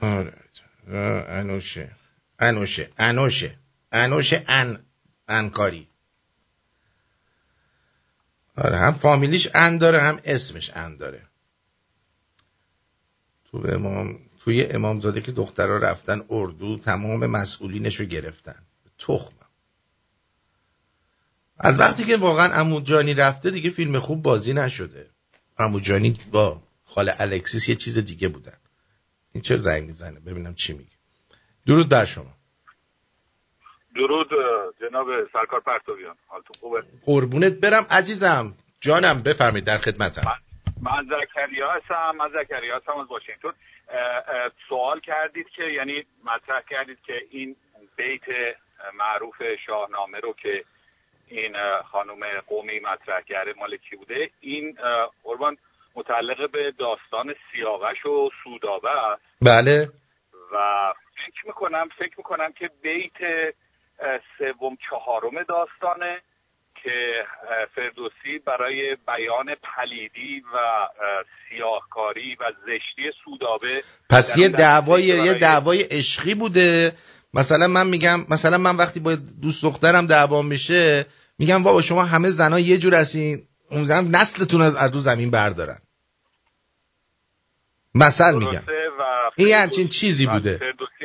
آره. انوشه. انوشه. انوشه. انوشه ان انکاری. آره هم فامیلیش ان داره هم اسمش ان داره. تو امام توی امامزاده که دخترها رفتن اردو تمام مسئولینش رو گرفتن. تخمم از وقتی که واقعا اموجانی رفته دیگه فیلم خوب بازی نشده. اموجانی با خال الکسیس یه چیز دیگه بودن. این چرا زنگ می‌زنه؟ ببینم چی میگه. درود بر شما. درود جناب سرکار پرتویان. حالتون خوبه؟ قربونت برم عزیزم. جانم بفرمایید در خدمتم. من زکریا هستم من زکریا هستم از واشنگتن. سوال کردید که یعنی مطرح کردید که این بیت معروف شاهنامه رو که این خانم قومی مطرح کرده مال کی بوده؟ این قربان متعلق به داستان سیاوش و سودابه است. بله. و فکر می‌کنم فکر می‌کنم که بیت سوم چهارم داستانه. که فردوسی برای بیان پلیدی و سیاهکاری و زشتی سودابه پس یه دعوای یه دعوای عشقی بوده. مثلا من میگم مثلا من وقتی با دوست دخترم دعوا میشه میگم بابا شما همه زنا یه جور هستین. اون زن نسلتون از رو زمین بردارن. مثل میگم. این همچین چیزی بوده. فردوسی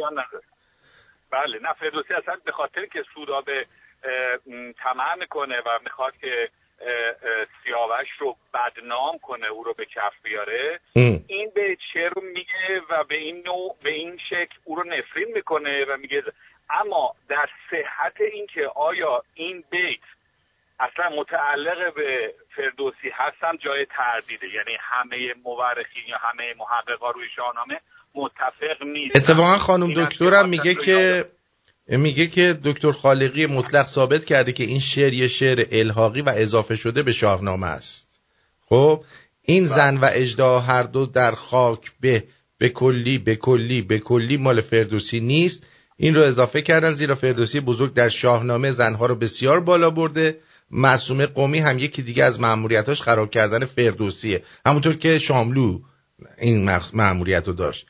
بله نه فردوسی اصلا به خاطر که سودابه طمع می‌کنه و می‌خواد که سیاوش رو بدنام کنه او رو به کف بیاره. ام. این به رو میگه و به این نوع به این شکل او رو نفرین می‌کنه و میگه اما در صحت این که آیا این بیت اصلا متعلق به فردوسی هستم جای تردیده. یعنی همه مورخین یا همه محققا روی شاهنامه متفق نیست اتفاقا خانم دکترم میگه که میگه که دکتر خالقی مطلق ثابت کرده که این شعر یه شعر الحاقی و اضافه شده به شاهنامه است. خب این زن و اجدا هر دو در خاک به به کلی به کلی به کلی مال فردوسی نیست. این رو اضافه کردن زیرا فردوسی بزرگ در شاهنامه زنها رو بسیار بالا برده. معصومه قومی هم یکی دیگه از مأموریتاش خراب کردن فردوسیه. همونطور که شاملو این مأموریت رو داشت.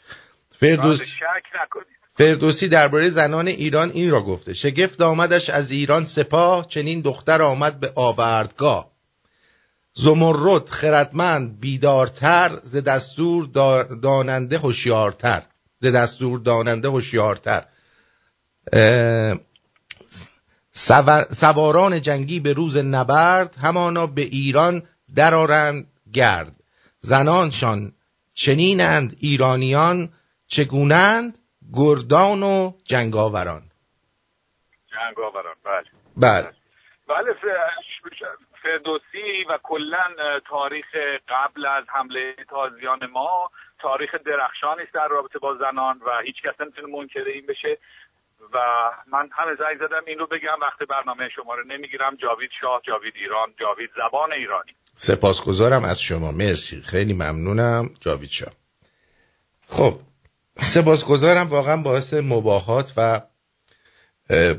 فردوس شک نکنید. فردوسی درباره زنان ایران این را گفته. شگفت آمدش از ایران سپاه چنین دختر آمد به آوردگاه. زمرد خردمند بیدارتر ز دستور دا- داننده هوشیارتر. ز دستور داننده هوشیارتر. سواران جنگی به روز نبرد همانا به ایران درآرند گرد. زنانشان چنینند ایرانیان چگونند؟ گردان و جنگاوران. جنگاوران بله. بله. بله فردوسی و کلا تاریخ قبل از حمله تازیان ما تاریخ درخشانی است در رابطه با زنان و هیچ کس نمی‌تونه منکر این بشه. و من همه زنگ زدم این رو بگم وقتی برنامه شما رو نمی‌گیرم. جاوید شاه جاوید ایران جاوید زبان ایرانی. سپاسگزارم از شما. مرسی. خیلی ممنونم جاوید شاه. خب سپاسگزارم. واقعا باعث مباهات و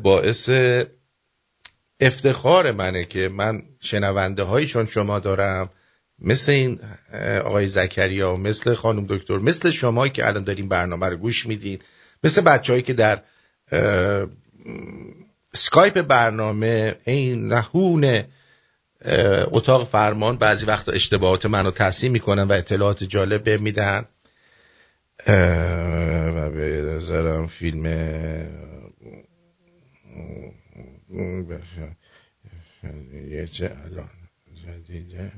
باعث افتخار منه که من شنونده هایی چون شما دارم مثل این آقای زکریا مثل خانم دکتر مثل شما که الان دارین برنامه رو گوش میدین مثل بچههایی که در سکایپ برنامه این نهون اتاق فرمان بعضی وقتا اشتباهات منو تصحیح می‌کنن و اطلاعات جالب میدن. و به نظرم فیلم یه چه الان؟ جدیده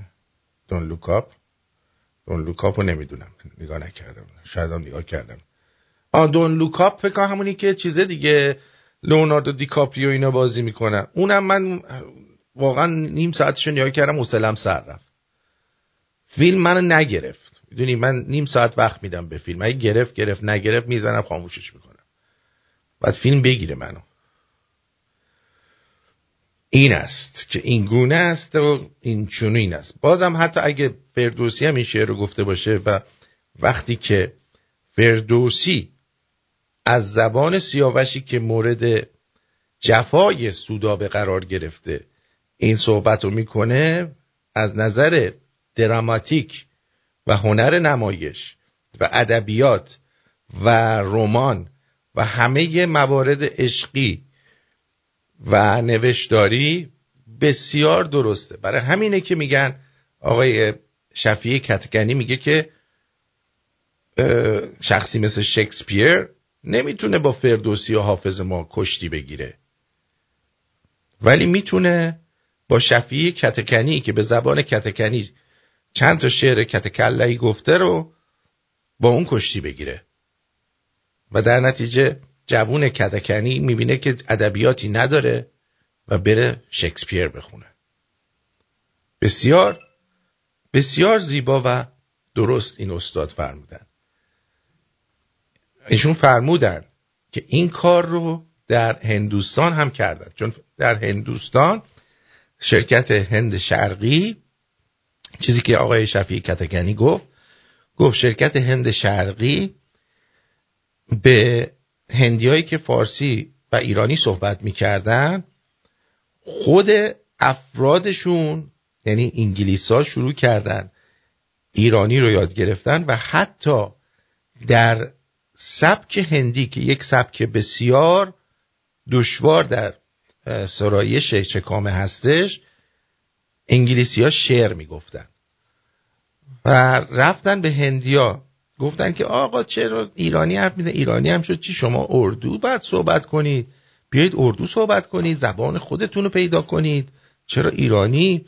Don't Look Up Don't Look Up رو نمی‌دونم. نگاه نکردم. شاید هم نگاه کردم. آن Don't Look Up فکر همونی که چیزه دیگه لئوناردو دیکاپریو اینا بازی می‌کنن. اونم من واقعا نیم ساعتش نگاه کردم حوصله‌ام سر رفت. فیلم منو نگرفت. می‌دونی من نیم ساعت وقت میدم به فیلم. اگه گرفت گرفت. نگرفت می‌زنم خاموشش می‌کنم. بعد فیلم بگیره منو. این است که این گونه است و این چنین است. بازم حتی اگه فردوسی هم این شعر رو گفته باشه و وقتی که فردوسی از زبان سیاوشی که مورد جفای سودابه قرار گرفته این صحبت رو می‌کنه از نظر دراماتیک و هنر نمایش و ادبیات و رمان و همه موارد عشقی و نوشتاری بسیار درسته. برای همینه که میگن آقای شفیع کتگنی میگه که شخصی مثل شکسپیر نمی‌تونه با فردوسی و حافظ ما کشتی بگیره. ولی می‌تونه با شفیع کتکنی که به زبان کتکنی چند تا شعر کتکلهی گفته رو با اون کشتی بگیره. و در نتیجه جوون کتکنی می‌بینه که ادبیاتی نداره و بره شکسپیر بخونه. بسیار بسیار زیبا و درست این استاد فرمودن. ایشون فرمودن که این کار رو در هندوستان هم کردن. چون در هندوستان شرکت هند شرقی چیزی که آقای شفیع کتگنی گفت گفت شرکت هند شرقی به هندیایی که فارسی و ایرانی صحبت می‌کردن خود افرادشون یعنی انگلیس ها شروع کردن ایرانی رو یاد گرفتن و حتی در سبک هندی که یک سبک بسیار دشوار در سرایش چکامه هستش انگلیسی ها شعر می‌گفتن. و رفتن به هندیا. گفتن که آقا چرا ایرانی حرف میزن ایرانی هم شد چی؟ شما اردو باید صحبت کنید. بیایید اردو صحبت کنید. زبان خودتون رو پیدا کنید. چرا ایرانی؟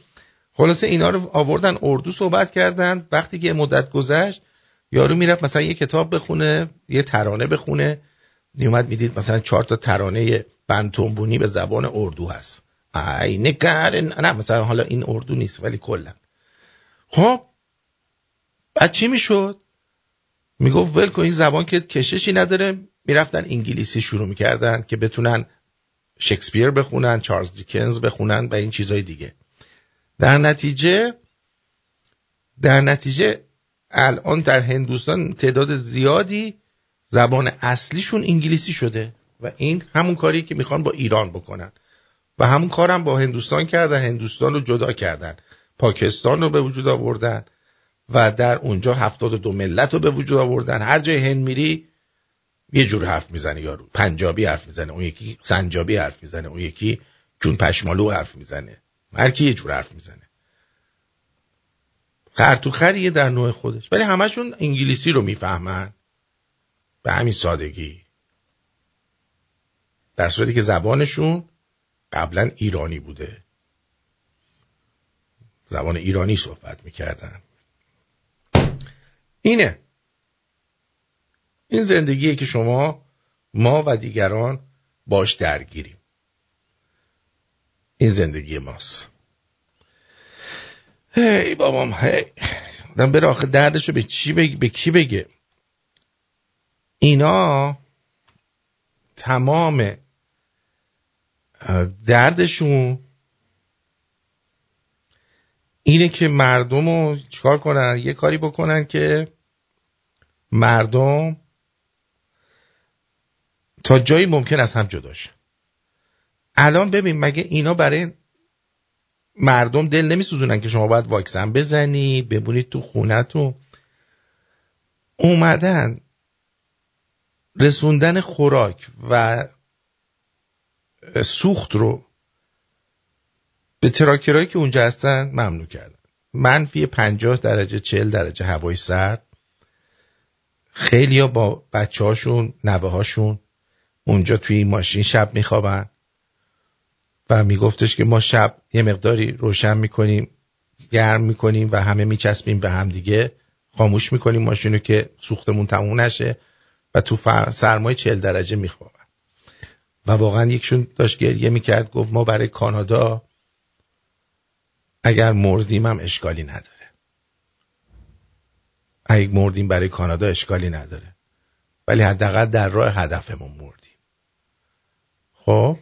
خلاصه اینا رو آوردن اردو صحبت کردن. وقتی که مدت گذشت یارو می‌رفت مثلا یه کتاب بخونه یه ترانه بخونه. نیومد می‌دید مثلا چهار تا ترانه بنتونبونی به زبان اردو هست. ای نه مثلا حالا این اردو نیست ولی کلا. خب بعد چی می‌شد؟ می‌گفت ول کن این زبان که کششی نداره. می‌رفتن انگلیسی شروع می‌کردن که بتونن شکسپیر بخونن چارلز دیکنز بخونن و این چیزهای دیگه. در نتیجه در نتیجه الان در هندوستان تعداد زیادی زبان اصلیشون انگلیسی شده و این همون کاری که می‌خوان با ایران بکنن. و همون کارم با هندوستان کردن هندوستان رو جدا کردن. پاکستان رو به وجود آوردن و در اونجا هفتاد دو ملت رو به وجود آوردن. هر جای هند میری یه جور حرف می‌زنه یارو. پنجابی حرف می‌زنه اون یکی سنجابی حرف می‌زنه اون یکی جون پشمالو حرف می‌زنه. هر کی یه جور حرف می‌زنه. خر تو خریه در نوع خودش. ولی همشون انگلیسی رو می‌فهمن. به همین سادگی. در صورتی که زبانشون قبلا ایرانی بوده. زبان ایرانی صحبت می‌کردن اینه. این زندگیه که شما ما و دیگران باش درگیریم. این زندگی ماست. هی بابام هی. آدم بره آخه دردشو به چی بگه به کی بگه؟ اینا تمام دردشون اینه که مردم رو چیکار کنن؟ یه کاری بکنن که مردم تا جایی ممکن از هم جداش الان ببین مگه اینا برای مردم دل نمیسوزونن که شما باید واکسن بزنی بمونید تو خونتون اومدن رسوندن خوراک و سوخت رو به تراکرهایی که اونجا هستن ممنوع کردن. منفی پنجاه درجه چل درجه هوای سرد. خیلی با بچه هاشون نوه هاشون اونجا توی این ماشین شب میخوابن و میگفتش که ما شب یه مقداری روشن می‌کنیم گرم می‌کنیم و همه میچسبیم به هم دیگه. خاموش می‌کنیم ماشینو که سوختمون تموم نشه و تو سرمای چل درجه میخوابن و واقعا یکشون داشت گریه می‌کرد گفت ما برای کانادا اگر مردیم هم اشکالی نداره. اگر مردیم برای کانادا اشکالی نداره. ولی حداقل در راه هدفمون مردیم. خب؟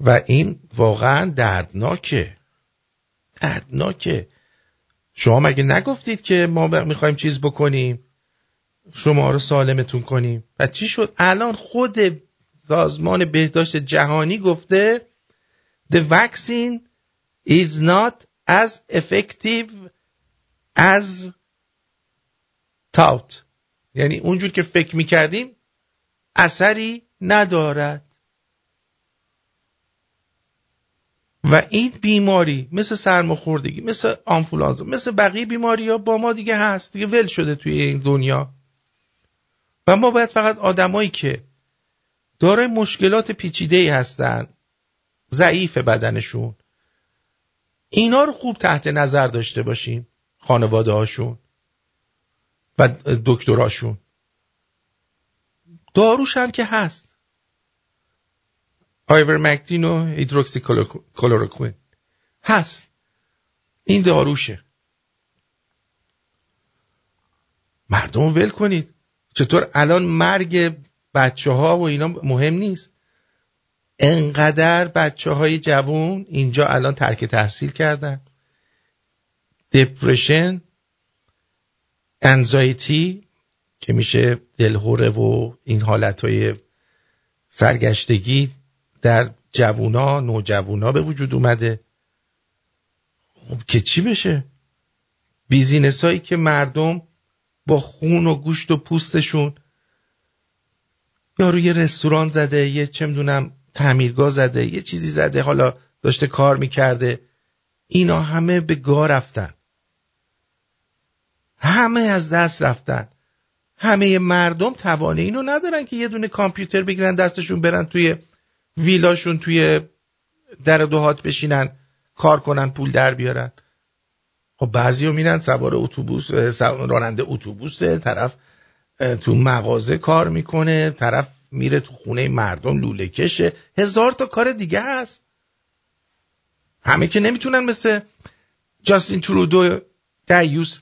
و این واقعا دردناکه. دردناکه. شما مگه نگفتید که ما می‌خوایم چیز بکنیم؟ شما رو سالمتون کنیم. و چی شد؟ الان خود سازمان بهداشت جهانی گفته the vaccine is not as effective as thought یعنی اونجور که فکر می‌کردیم اثری ندارد. و این بیماری مثل سرماخوردگی مثل آنفولانزا مثل بقیه بیماری ها با ما دیگه هست دیگه ول شده توی این دنیا. و ما باید فقط آدمایی که دارای مشکلات پیچیده ای هستن. ضعیف بدنشون. اینا رو خوب تحت نظر داشته باشیم خانواده هاشون و دکتراشون. داروش هم که هست. آیورمکتین و هیدروکسی کلوروکوین هست. این داروشه. مردم ول کنید. چطور الان مرگ بچه ها و اینا مهم نیست. انقدر بچه های جوون اینجا الان ترک تحصیل کردن. دپرشن انزایتی که میشه دلهوره و این حالت های سرگشتگی در جوونا نوجوونا به وجود اومده. خب که چی بشه؟ بیزینس هایی که مردم با خون و گوشت و پوستشون یا روی رستوران زده یه چه می‌دونم تعمیرگاه زده یه چیزی زده حالا داشته کار می‌کرده. اینا همه به گاه رفتن. همه از دست رفتن. همه مردم توانه اینو ندارن که یه دونه کامپیوتر بگیرن دستشون برن توی ویلاشون توی در دوهات بشینن کار کنن پول در بیارن. خب بعضی ها میرن سوار اتوبوس راننده اتوبوسه طرف تو مغازه کار می‌کنه طرف میره تو خونه مردم لوله کشه. هزار تا کار دیگه هست. همه که نمی‌تونن مثل جاستین ترودو دیوس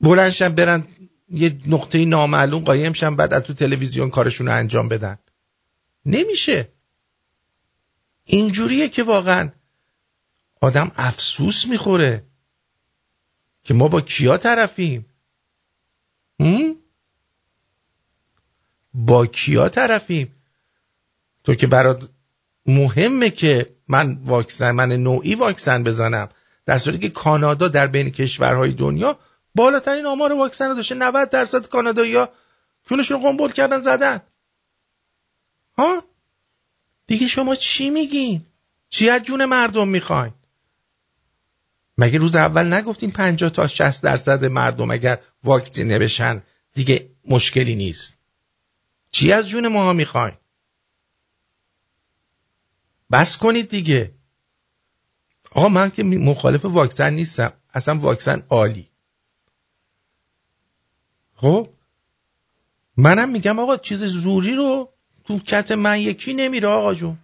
بلنشن برن یه نقطه نامعلوم قایم شن بعد از تو تلویزیون کارشون رو انجام بدن. نمیشه. اینجوریه که واقعا آدم افسوس می‌خوره که ما با کیا طرفیم. با کیا طرفیم؟ تو که برات مهمه که من واکسن من نوعی واکسن بزنم. در صورتی که کانادا در بین کشورهای دنیا بالاترین آمار واکسن رو داشته. 90 درصد کانادایی‌ها کونشون قنبل کردن زدن. ها؟ دیگه شما چی میگین؟ چی از جون مردم می‌خواین؟ مگه روز اول نگفتین 50 تا 60 درصد مردم اگر واکسینه بشن دیگه مشکلی نیست؟ چی از جون ماها می‌خواین بس کنید دیگه. آقا من که مخالف واکسن نیستم. اصلا واکسن عالی. خب؟ منم میگم آقا چیز زوری رو تو کت من یکی نمیره آقا جون.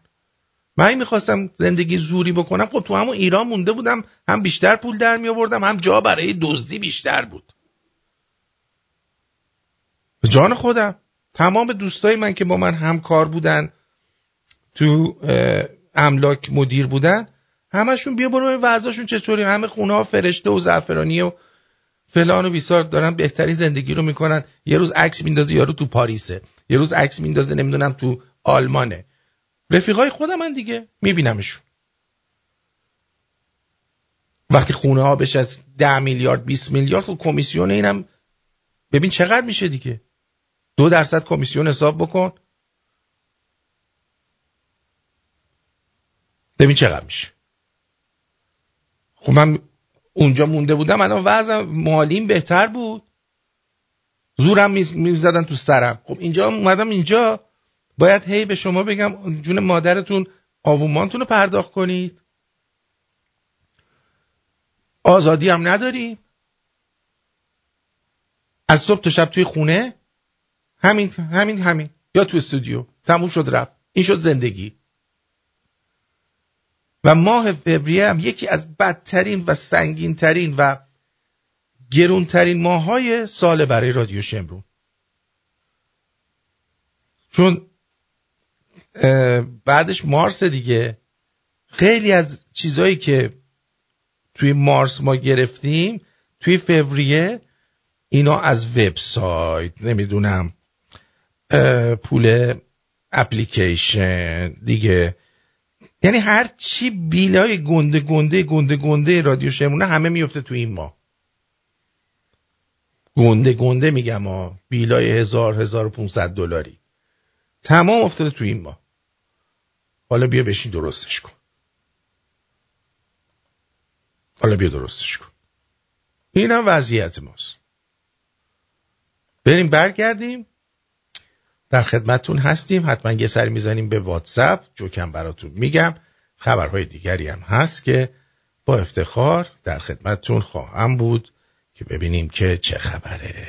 من می‌خواستم زندگی زوری بکنم. خب تو همون ایران مونده بودم. هم بیشتر پول در می آوردم هم جا برای دزدی بیشتر بود. به جان خودم. تمام دوستای من که با من همکار بودن تو املاک مدیر بودن همشون بیا برو وضعشون چطوری. همه خونه ها فرشته و زعفرانی و فلان و بیسار دارن بهترین زندگی رو می‌کنن. یه روز عکس میندازه یارو تو پاریسه. یه روز عکس میندازه نمی‌دونم تو آلمانه. رفیقای خودم من دیگه میبینمشون. وقتی خونه ها بشه از ده میلیارد 20 میلیارد خب کمیسیون اینم. ببین چقدر میشه دیگه؟ دو درصد کمیسیون حساب بکن. ببین چقدر میشه. خب من اونجا مونده بودم الان وضع مالیم بهتر بود. زورم می‌زدن تو سرم. خب اینجا اومدم اینجا. باید هی به شما بگم جون مادرتون آوومانتون رو پرداخت کنید. آزادی هم نداریم. از صبح تا شب توی خونه. همین همین همین. یا تو استودیو. تموم شد رفت. این شد زندگی. و ماه فوریه هم یکی از بدترین و سنگینترین و گرونترین ماهای سال برای رادیو شمرون. چون بعدش مارس دیگه. خیلی از چیزایی که توی مارس ما گرفتیم توی فوریه اینا از وبسایت نمی‌دونم. پول اپلیکیشن دیگه. یعنی هر چی بیلای گنده گنده گنده گنده رادیو شمرونه همه میفته تو این ماه گنده گنده میگم ها. بیلای هزار هزار پونصد دلاری. تمام افتاده تو این ماه حالا بیا بشین درستش کن. حالا بیا درستش کن. این هم وضعیت ماست. بریم برگردیم. در خدمتتون هستیم. حتما یه سری می‌زنیم به واتساپ. جوکم براتون میگم. خبرهای دیگری هم هست که با افتخار در خدمتتون خواهم بود که ببینیم که چه خبره.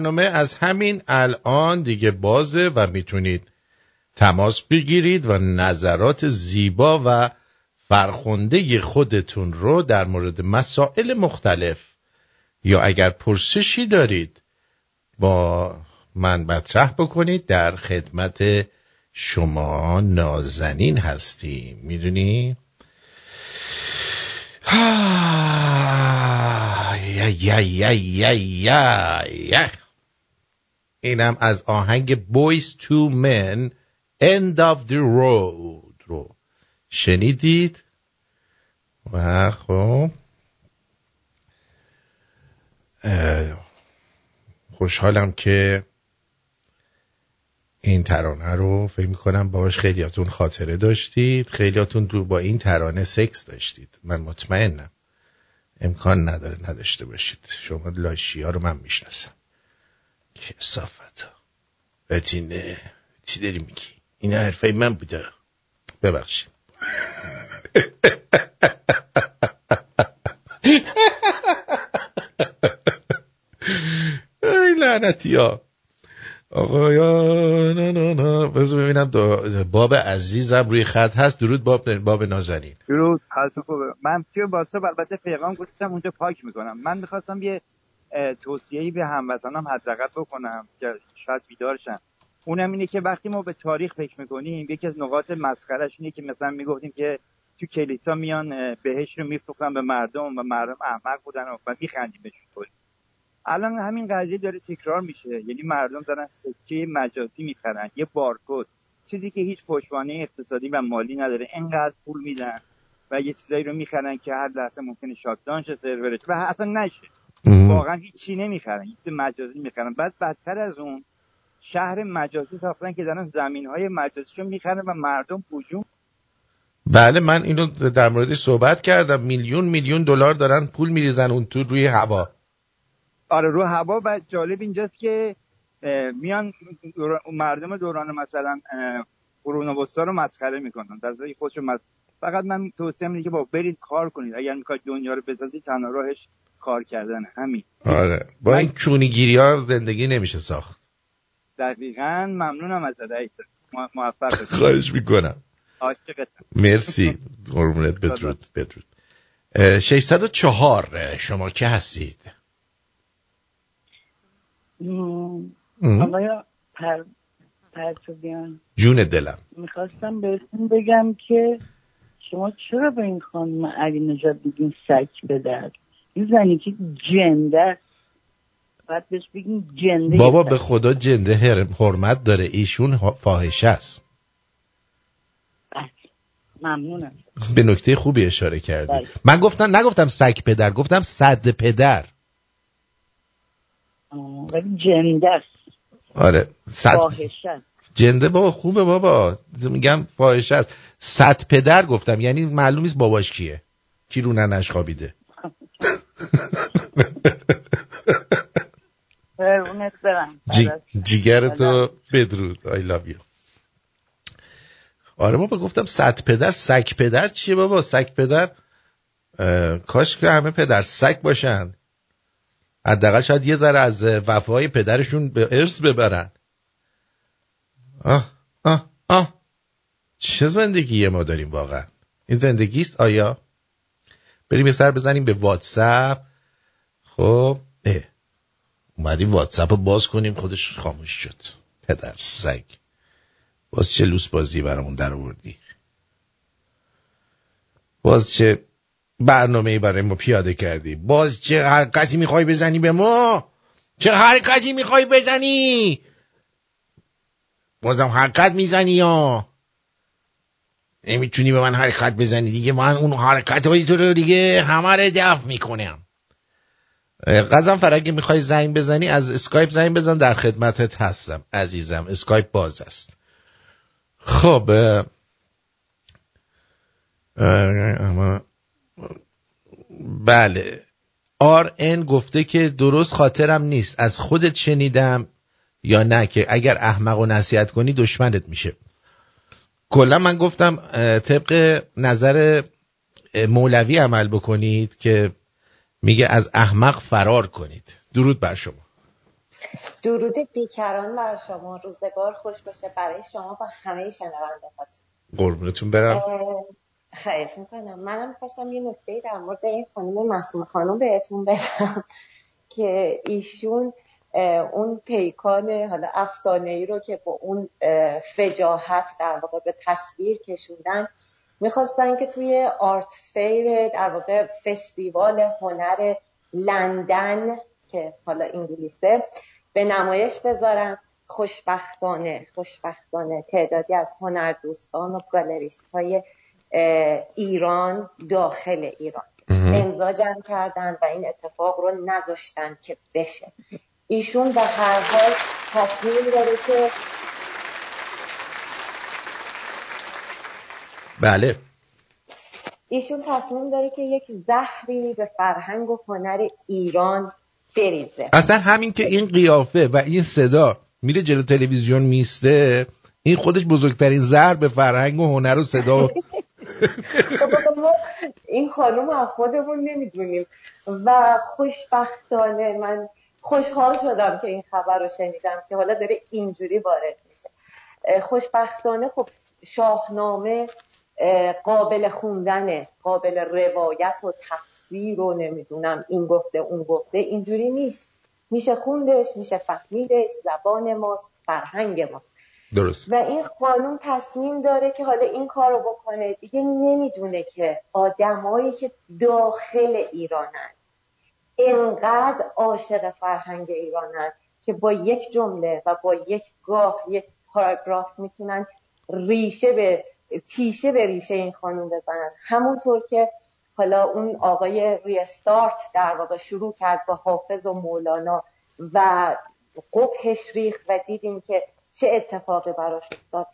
برنامه از همین الان دیگه بازه و می‌تونید تماس بگیرید و نظرات زیبا و فرخنده خودتون رو در مورد مسائل مختلف یا اگر پرسشی دارید با من مطرح بکنید در خدمت شما نازنین هستیم می‌دونی؟ اینم از آهنگ Boys to Men End of the Road رو شنیدید. و خب خوشحالم که این ترانه رو فکر می‌کنم باش خیلیاتون خاطره داشتید. خیلیاتون دو با این ترانه سکس داشتید. من مطمئنم. امکان نداره نداشته باشید. شما لاشی ها رو من می‌شناسم. کسافت ها بتینه چی داری میگی؟ این حرفای من بوده. ببخشید. ای لعنتی ها. آقا یا نه نه نه. بذار ببینم باب عزیزم روی خط هست. درود باب باب نازنین. درود. حالتون خوبه؟ من توی واتساپ البته پیغام گفتم اونجا پاک می‌کنم. من می‌خواستم یه توصیه‌ای به هموطنام حداقل بکنم که شاید بیدار شن اونم اینه که وقتی ما به تاریخ فکر می‌کنیم یکی از نقاط مسخرش اینه که مثلا می‌گفتیم که تو کلیسا میان اه، بهشت رو میفروختن به مردم و مردم احمق بودن و- و میخندیم بهشون کلی. الان همین قضیه داره تکرار میشه. یعنی مردم دارن سکه مجازی می‌خرن یه بارکد چیزی که هیچ پشتوانه اقتصادی و مالی نداره. انقدر پول میدن و یه چیزایی رو می‌خرن که هر لحظه ممکنه شاتدان شه سرورش و اصلا نشه. واقعا هیچی نمی‌خرن هیچ مجازی می‌خرن بعد بدتر از اون شهر مجازی ساختن که دارن زمین های مجازیشو می‌خرن و مردم هجوم. بله من اینو در موردش صحبت کردم. میلیون میلیون دلار دارن پول میریزن اون تو روی هوا. آره رو هوا و جالب اینجاست که میان مردم دوران مثلا قرون وسطا رو مسخره می‌کنن. در ضمن خودشون مس... فقط من توصیه اینه که با برید کار کنید. اگر می‌خواید دنیا رو بسازید تنها راهش کار کردن همین. آره. با این چونیگیری ها زندگی نمیشه ساخت. دقیقا ممنونم از رئیس موفق باشید. خواهش می‌کنم. مرسی. قربونت بدرود بدرود. اه، 604 اه، شما که هستید. آقای پر... پرتوبیان جون دلم. می‌خواستم بهتون بگم که شما چرا به این خانم علی نجات بگین سک به در این زنی که جنده باید بهش بگین جنده بابا. به خدا جنده حرمت داره. ایشون فاحشه است. ممنونم. به نکته خوبی اشاره کردی. بله. من گفتم نگفتم سگ پدر گفتم صد پدر. ولی جنده است. آره صد فاحشه. جنده بابا خوبه بابا. میگم فاحشه است. صد پدر گفتم. یعنی معلوم نیست باباش کیه. کی رو ننش خوابیده. قربونت برم. جیگر تو بدرود. I love you. آره بابا گفتم صد پدر سگ پدر چیه بابا؟ سگ پدر کاش که همه پدر سگ باشن. حداقل شاید یه ذره از وفای پدرشون به ارث ببرن. آه آه آه. چه زندگی ما داریم واقعا؟ این زندگی است آیا؟ بریم یه سر بزنیم به واتساپ. خب اه. اومدیم واتساپ رو باز کنیم خودش خاموش شد. پدر سگ. باز چه لوس بازی برامون در آوردی؟ باز چه برنامه برای ما پیاده کردی؟ باز چه حرکتی می‌خوای بزنی به ما؟ چه حرکتی می‌خوای بزنی؟ بازم حرکت می‌زنی یا؟ نمی‌تونی به من حرکت بزنی دیگه. من اون حرکت های تو رو دیگه همه رو دفع می‌کنم. قزم فرگه می‌خوای زنگ بزنی از اسکایپ زنگ بزن در خدمتت هستم عزیزم. اسکایپ باز است. خب بله. آر ان گفته که درست خاطرم نیست. از خودت شنیدم یا نه که اگر احمق و نصیحت کنی دشمنت میشه. کلا من گفتم طبق نظر مولوی عمل بکنید که میگه از احمق فرار کنید. درود بر شما. درود بیکران بر شما. روزگار خوش باشه. برای شما و همه شنوندهاتون قربونتون برم. خواهش می‌کنم. منم می‌خواستم یه نکته در مورد این خانم معصوم خانم بهتون بدم که ایشون اون پیکان حالا افسانه ای رو که با اون فجاحت در واقع به تصویر کشوندن می‌خواستن که توی آرت فیر در واقع فستیوال هنر لندن که حالا انگلیسه به نمایش بذارن. خوشبختانه خوشبختانه تعدادی از هنردوستان و گالریست های ایران داخل ایران امضا جمع کردن و این اتفاق رو نذاشتن که بشه. ایشون به هر حال تصمیم داره که بله. ایشون تصمیم داره که یک زهری به فرهنگ و هنر ایران بریزه. اصلا همین که این قیافه و این صدا میره جلو تلویزیون میسته این خودش بزرگترین زهر به فرهنگ و هنر و صدا ما این خانم از خودمون نمی‌دونیم. و خوشبختانه من خوشحال شدم که این خبر رو شنیدم که حالا داره اینجوری وارد میشه. خوشبختانه خب شاهنامه اه، قابل خوندنه قابل روایت و تفسیر و نمی‌دونم این گفته اون گفته اینجوری نیست. میشه خوندش میشه فهمیدش زبان ماست فرهنگ ماست. درست. و این خانوم تصمیم داره که حالا این کار رو بکنه. دیگه نمی‌دونه که آدمایی که داخل ایرانن. انقدر عاشق فرهنگ ایرانن که با یک جمله و با یک گاه یک پاراگراف می‌تونن ریشه به تیشه به ریشه این خانوم بزنن. همونطور که حالا اون آقای ریستارت در واقع شروع کرد با حافظ و مولانا و قبهش ریخت و دیدیم که چه اتفاقی براش افتاد.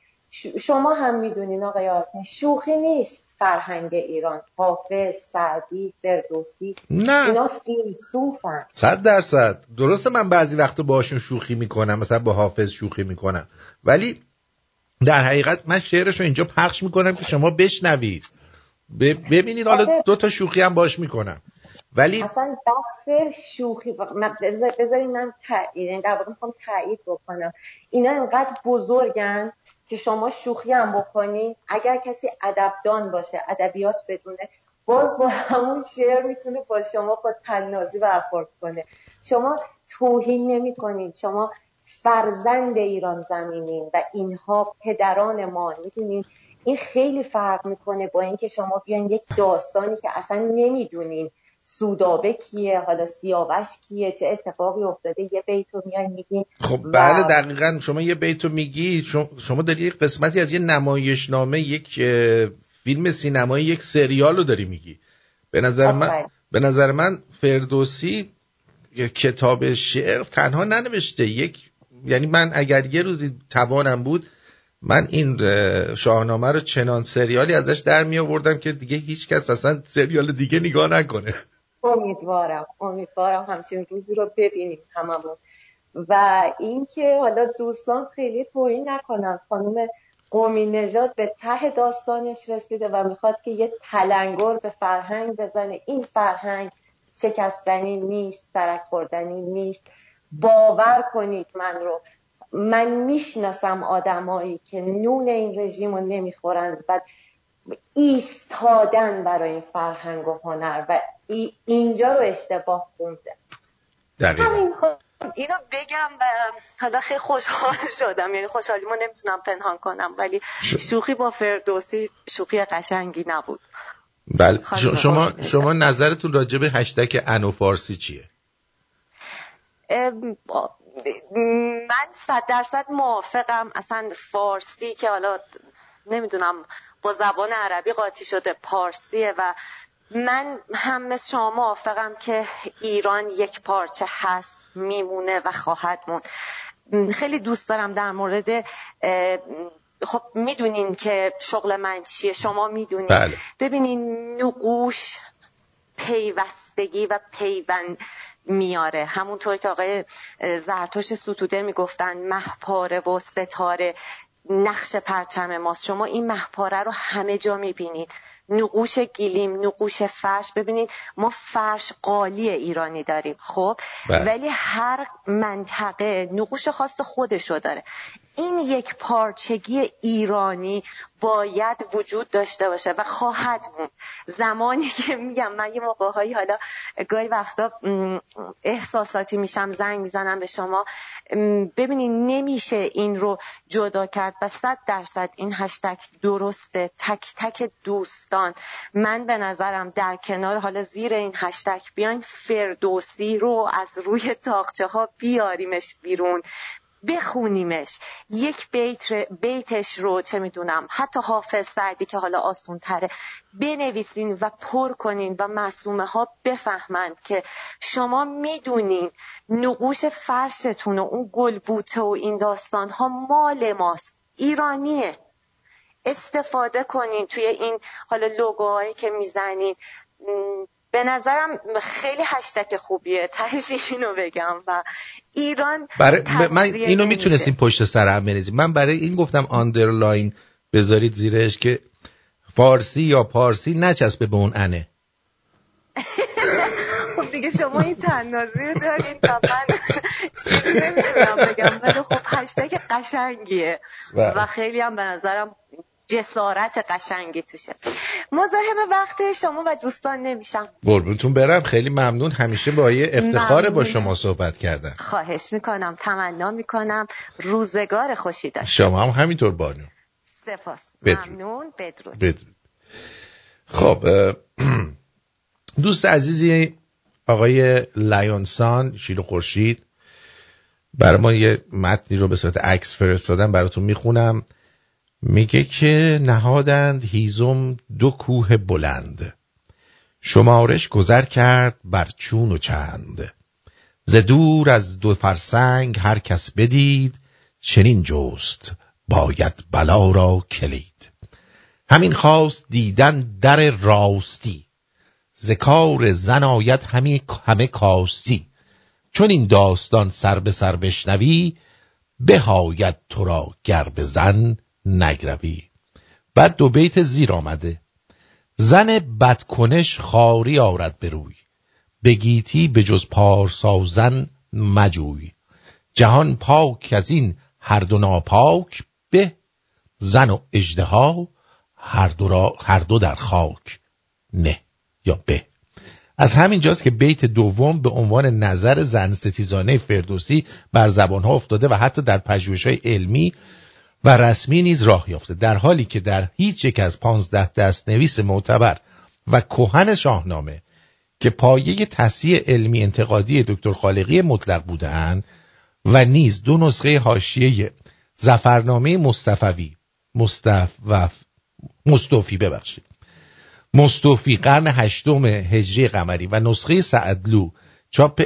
شما هم می‌دونین آقای آرتین شوخی نیست. فرهنگ ایران حافظ سعدی فردوسی نه. اینا فیلسوفن. صد درصد. درسته من بعضی وقتا باشون شوخی می‌کنم مثلا با حافظ شوخی می‌کنم. ولی در حقیقت من شعرش رو اینجا پخش می‌کنم که شما بشنوید. ببینید حالا آره. دو تا شوخی هم باش می‌کنم. ولی اصلا بحث شوخی بذارین من تایید در واقع می‌خوام تایید بکنم. اینا انقدر بزرگن که شما شوخی هم بکنین. اگر کسی ادبدان باشه ادبیات بدونه باز با همون شعر می‌تونه با شما با تنازی برخورد کنه. شما توهین نمی کنین شما فرزند ایران زمینین و اینها پدران ما می‌دونین؟ این خیلی فرق می‌کنه با اینکه شما بیاین یک داستانی که اصلا نمی‌دونین. سودابه کیه؟ حالا سیاوش کیه؟ چه اتفاقی افتاده؟ یه بیتو میان میگین خب و- بله دقیقا. شما یه بیتو میگی شما- داری یک قسمتی از یه نمایشنامه یک اه، فیلم سینمایی یک سریال رو داری میگی. به نظر من. به نظر من فردوسی کتاب شعر تنها ننوشته. یک یعنی من اگر یه روزی توانم بود من این اه، شاهنامه رو چنان سریالی ازش در می آوردم که دیگه هیچ کس اصلا سریال دیگه نگاه نکنه. امیدوارم. امیدوارم همچین روزی رو ببینیم هممون. و اینکه حالا دوستان خیلی توهین نکنن. خانم قومی نژاد به ته داستانش رسیده و می‌خواد که یه تلنگر به فرهنگ بزنه. این فرهنگ شکستنی نیست ترک خوردنی نیست. باور کنید من رو. من می‌شناسم آدمایی که نون این رژیم رو نمی‌خورند و ایستادن برای این فرهنگ و هنر و ای- اینجا رو اشتباه خونده. دقیقا. همین خب. اینو بگم و حالا خیلی خوشحال شدم. یعنی خوشحالیمو نمی‌تونم پنهان کنم ولی شوخی با فردوسی شوخی قشنگی نبود. بله. شما شما نظرتون راجع به هشتگ انو فارسی چیه؟ من صد درصد موافقم. اصلا فارسی که حالا نمی‌دونم با زبان عربی قاطی شده پارسیه و من هم مثل شما موافقم که ایران یک پارچه هست میمونه و خواهد موند. م، خیلی دوست دارم در مورد خب می‌دونین که شغل من چیه شما می‌دونین. بله. ببینین نقوش پیوستگی و پیوند میاره. همونطور که آقای زرتوش ستوده می‌گفتن محپاره و ستاره. نقش پرچم ماست. شما این محپاره رو همه جا می‌بینید. نقوش گیلیم نقوش فرش. ببینید ما فرش قالی ایرانی داریم خب؟ بله. ولی هر منطقه نقوش خاص خودشو داره. این یک پارچگی ایرانی باید وجود داشته باشه و خواهد موند زمانی که میگم من یه موقعهایی حالا گاهی وقتا احساساتی میشم زنگ می‌زنم به شما م، ببینید نمیشه این رو جدا کرد و صد درصد این هشتگ درسته. تک تک دوستان. من به نظرم در کنار حالا زیر این هشتگ بیاین فردوسی رو از روی تاقچه ها بیاریمش بیرون. بخونیمش. یک بیت بیتش رو چه می‌دونم حتی حافظ سعدی که حالا آسون تره بنویسین و پر کنین و معصومه ها بفهمند که شما می‌دونین نقوش فرشتون و اون گلبوته و این داستان ها مال ماست. ایرانیه. استفاده کنین توی این حالا لوگوهایی که می‌زنین. به نظرم خیلی هشتک خوبیه تهش اینو بگم و ایران برای من اینو. می‌تونستیم پشت سر هم بنویسیم من برای این گفتم آندرلاین بذارید زیرش که فارسی یا پارسی نچسبه به اون انه خب دیگه شما این تنازی رو دارین تا من چیزی نمی‌تونم بگم ولی خب هشتگ قشنگیه بله. و خیلی هم به نظرم جسارت قشنگی توشه. مزاحم وقت شما و دوستان نمیشم. قربونتون برم. خیلی ممنون. همیشه با یه افتخار با. شما صحبت کردن خواهش می‌کنم. تمنا می‌کنم. روزگار خوشی داشته شما هم همینطور بانو. سپاس. بدرود. ممنون. بدرود. بدرود. خب دوست عزیزی آقای لیونسان شیر و خورشید. برای ما یه متنی رو به صورت عکس فرستادن براتون می‌خونم. میگه که نهادند هیزم دو کوه بلند. شمارش گذر کرد بر چون و چند. ز دور از دو فرسنگ هر کس بدید چنین جست باید بلا را کلید. همین خواست دیدن در راستی. ز کار زن آید همی همه کاستی. چون این داستان سر به سر بشنوی بهاید تو را گر به زن نگروی. بعد دو بیت زیر آمده. زن بدکنش خاری آرد بروی بگیتی به جز پارسا زن مجوی. جهان پاک از این هر دو ناپاک به. زن و اژدها هر دو, را هر دو در خاک نه یا به. از همین جاست که بیت دوم به عنوان نظر زن ستیزانه فردوسی بر زبانها افتاده و حتی در پژوهش‌های علمی و رسمی نیز راه یافته در حالی که در هیچ یک از پانزده دست نویس معتبر و کهن شاهنامه که پایه تصحیح علمی انتقادی دکتر خالقی مطلق بودند و نیز دو نسخه حاشیه زفرنامه مصطفی مصطفی ببخشید. مصطفی قرن هشتم هجری قمری و نسخه سعدلو چاپ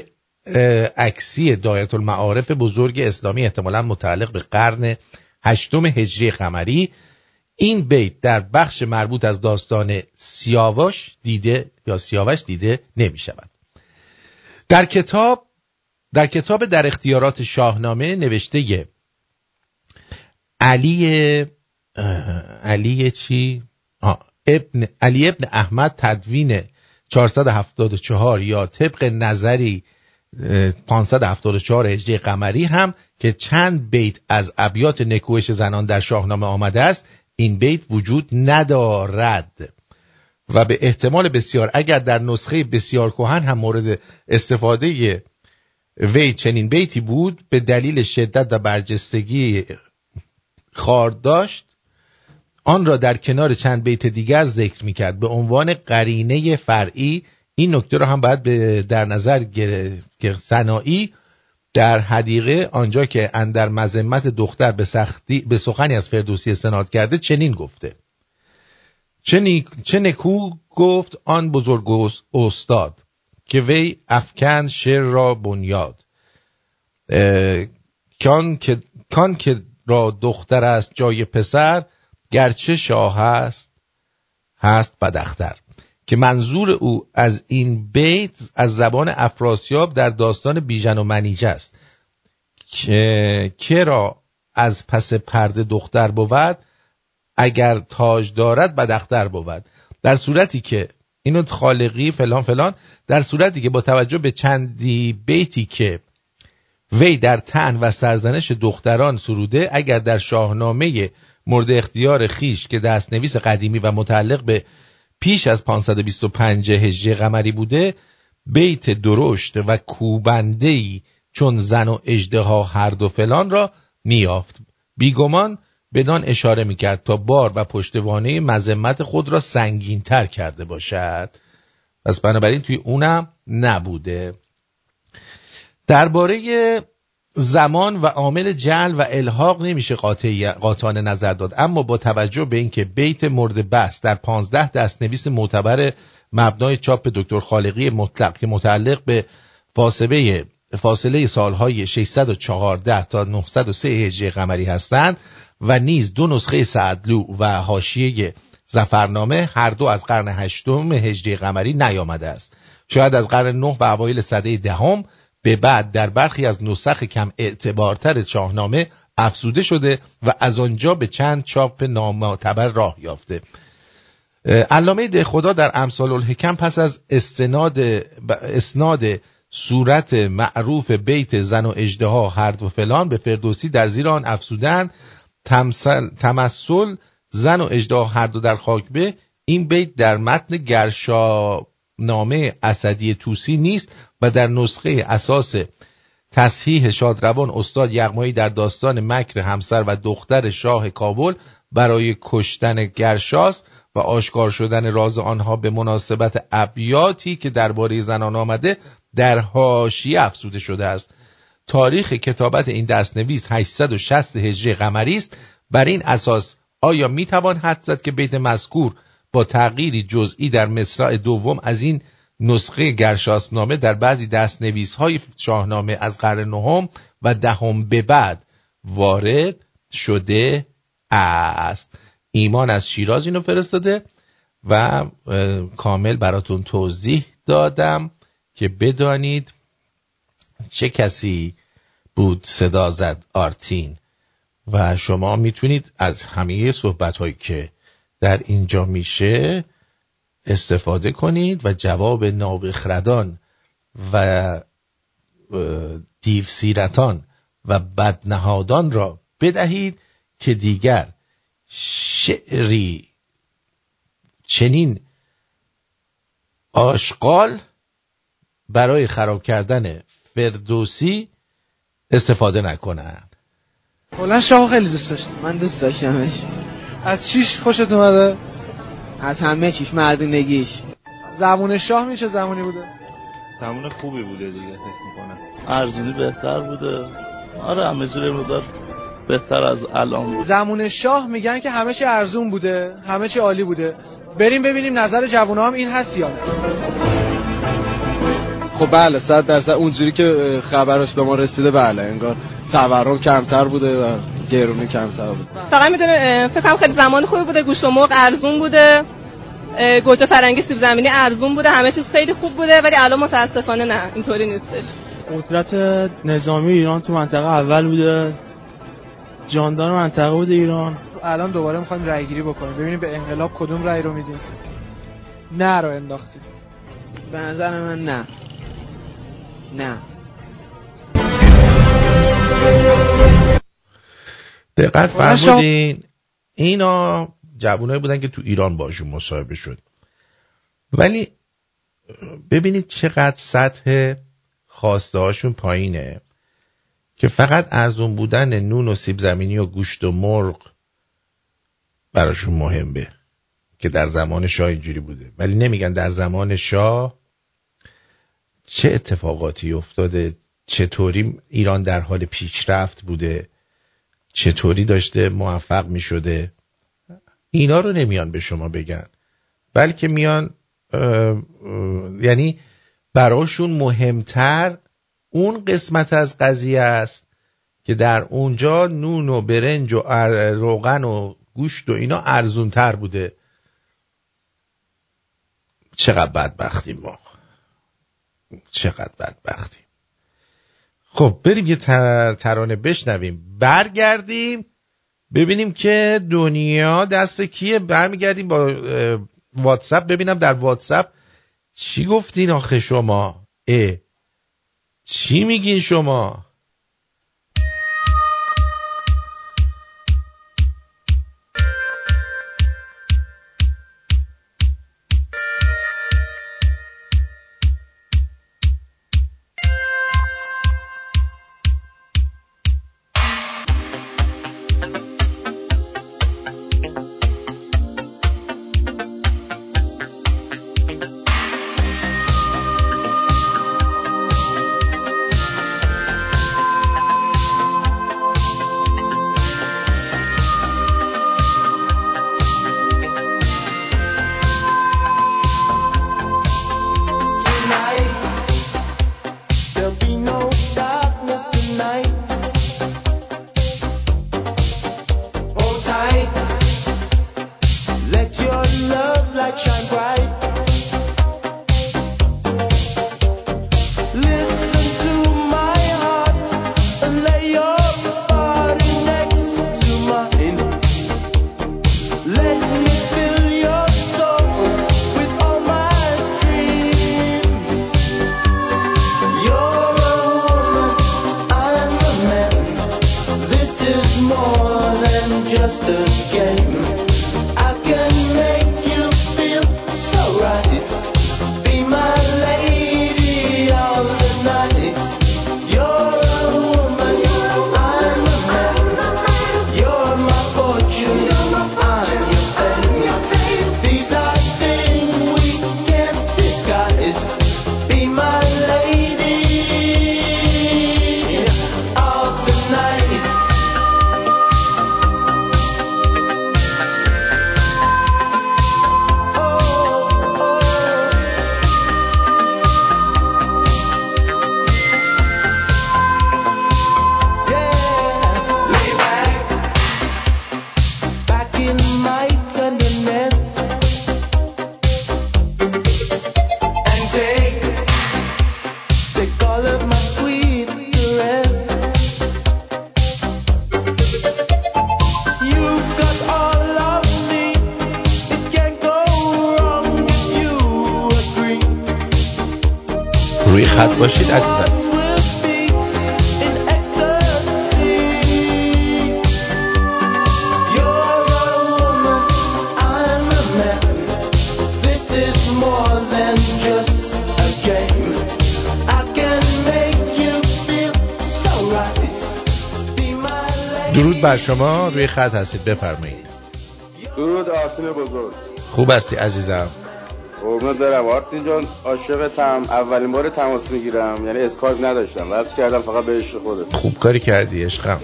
عکسی دایره المعارف بزرگ اسلامی احتمالا متعلق به قرن هشتم هجری قمری. این بیت در بخش مربوط از داستان سیاوش دیده یا سیاوش دیده نمی شود در کتاب در کتاب در اختیارات شاهنامه نوشته علی علی چی؟ ابن علی ابن احمد تدوین 474 یا طبق نظری 574 هجری قمری هم که چند بیت از ابیات نکوهش زنان در شاهنامه آمده است این بیت وجود ندارد. و به احتمال بسیار اگر در نسخه بسیار کهن هم مورد استفاده وی چنین بیتی بود به دلیل شدت و برجستگی خار داشت آن را در کنار چند بیت دیگر ذکر می‌کرد. به عنوان قرینه فرعی این نکته را هم باید به در نظر گرفت که صناعی در حدیقه آنجا که اندر مذمت دختر به سختی به سخنی از فردوسی استناد کرده چنین گفته. چه, نی... چه نکو گفت آن بزرگ اس- استاد که وی افکن شعر را بنیاد. اه، کان که کان که را دختر است جای پسر گرچه شاه است هست بدختر. که منظور او از این بیت از زبان افراسیاب در داستان بیژن و منیژه است. که که را از پس پرده دختر بود؟ اگر تاج دارد بدختر بود. در صورتی که اینو خالقی فلان فلان در صورتی که با توجه به چندی بیتی که وی در تن و سرزنش دختران سروده اگر در شاهنامه مورد اختیار خیش که دستنویس قدیمی و متعلق به پیش از 525 هجری قمری بوده بیت درشت و کوبندهی چون زن و اژدها هر دو فلان را میافت بیگمان بدان اشاره می‌کرد تا بار و پشتوانه مذمت خود را سنگین تر کرده باشد. پس بنابراین توی اونم نبوده. درباره زمان و عامل جعل و الحاق نمیشه قاطعانه نظر داد. اما با توجه به اینکه بیت مورد بحث در 15 دستنویس معتبر مبنای چاپ دکتر خالقی مطلق که متعلق به فاصله فاصله سالهای 614 تا 903 هجری قمری هستند و نیز دو نسخه سعدلو و حاشیه زفرنامه هر دو از قرن هشتم هجری قمری نیامده است. شاید از قرن نه و اوایل سده دهم به بعد در برخی از نسخ کم اعتبارتر شاهنامه افزوده شده و از آنجا به چند چاپ نامعتبر راه یافته. علامه دهخدا در امثال الحکم پس از استناد اسناد صورت معروف بیت زن و اجدها هرد و فلان به فردوسی در زیر آن افسودن تمثل زن و اجدها هر دو در خاک به این بیت در متن گرشانامه اسدی توسی نیست. و در نسخه اساس تصحیح شادروان استاد یغمایی در داستان مکر همسر و دختر شاه کابل برای کشتن گرشاس و آشکار شدن راز آنها به مناسبت ابیاتی که درباره زنان آمده در حاشیه افزوده شده است. تاریخ کتابت این دستنویس 860 هجری قمری است. بر این اساس آیا می توان حد زد که بیت مذکور با تغییری جزئی در مصرع دوم از این نسخه گرشاسنامه در بعضی دستنویس های شاهنامه از قرن نهم و دهم به بعد وارد شده است. ایمان از شیراز اینو فرستاده و کامل براتون توضیح دادم که بدانید چه کسی بود صدا زد آرتین. و شما می‌تونید از همه صحبت هایی که در اینجا میشه استفاده کنید و جواب نابخردان و دیو سیرتان و بدنهادان را بدهید که دیگر شعری چنین آشغال برای خراب کردن فردوسی استفاده نکنند. کلا شاه خیلی دوست داشت من دوست داشتمش. از چیش خوشت اومده؟ از همه چیش مردونگیش. زمون شاه میشه زمانی بوده؟ زمان خوبی بوده دیگه فکر می‌کنم. ارزونی بهتر بوده. آره همه جوره مقدار بهتر از الان بود. زمون شاه میگن که همه چی ارزون بوده همه چی عالی بوده. بریم ببینیم نظر جوونا هم این هست یا نه. خب بله صد درصد. اونجوری که خبرش به ما رسیده بله انگار تورم کمتر بوده و گرونی کمتر بوده فقط می‌دونه فکر کنم خیلی زمان خوبی بوده. گوشت و مرغ ارزون بوده. گوجه فرنگی سیب زمینی ارزون بوده. همه چیز خیلی خوب بوده ولی الان متاسفانه نه اینطوری نیستش. قدرت نظامی ایران تو منطقه اول بوده. جاندار منطقه بوده ایران. الان دوباره می‌خوایم رای گیری بکنیم. ببینیم به انقلاب کدوم رای رو میدیم. نه رو انداختیم. به نظر من نه. نه. دقت شما- فرمودین. اینا جوانایی بودن که تو ایران باشون مصاحبه شد. ولی ببینید چقدر سطح خواسته هاشون پایینه که فقط ارزون بودن نون و سیب زمینی و گوشت و مرغ براشون مهمه که در زمان شاه اینجوری بوده. ولی نمیگن در زمان شاه چه اتفاقاتی افتاده چطوری ایران در حال پیشرفت بوده. چطوری داشته موفق می شده اینا رو نمیان به شما بگن. بلکه میان اه، اه، یعنی براشون مهمتر اون قسمت از قضیه است که در اونجا نون و برنج و روغن و گوشت و اینا ارزونتر بوده. چقدر بدبختیم ما؟ چقدر بدبختیم؟ خب بریم یه تر- ترانه بشنویم. برگردیم ببینیم که دنیا دست کیه. برمیگردیم با واتساپ. ببینم در واتساپ چی گفتین آخه شما؟ اه چی میگین شما؟ Right. Be my درود بر شما روی خط هستید بفرمایید. درود آرتین بزرگ. خوب هستی عزیزم. قربونت برم. آرتین جان عاشقتم اولین بار تماس می‌گیرم. یعنی اسکایپ نداشتم. واز کردم فقط به عشق خودت. خوب کاری کردی عشقم.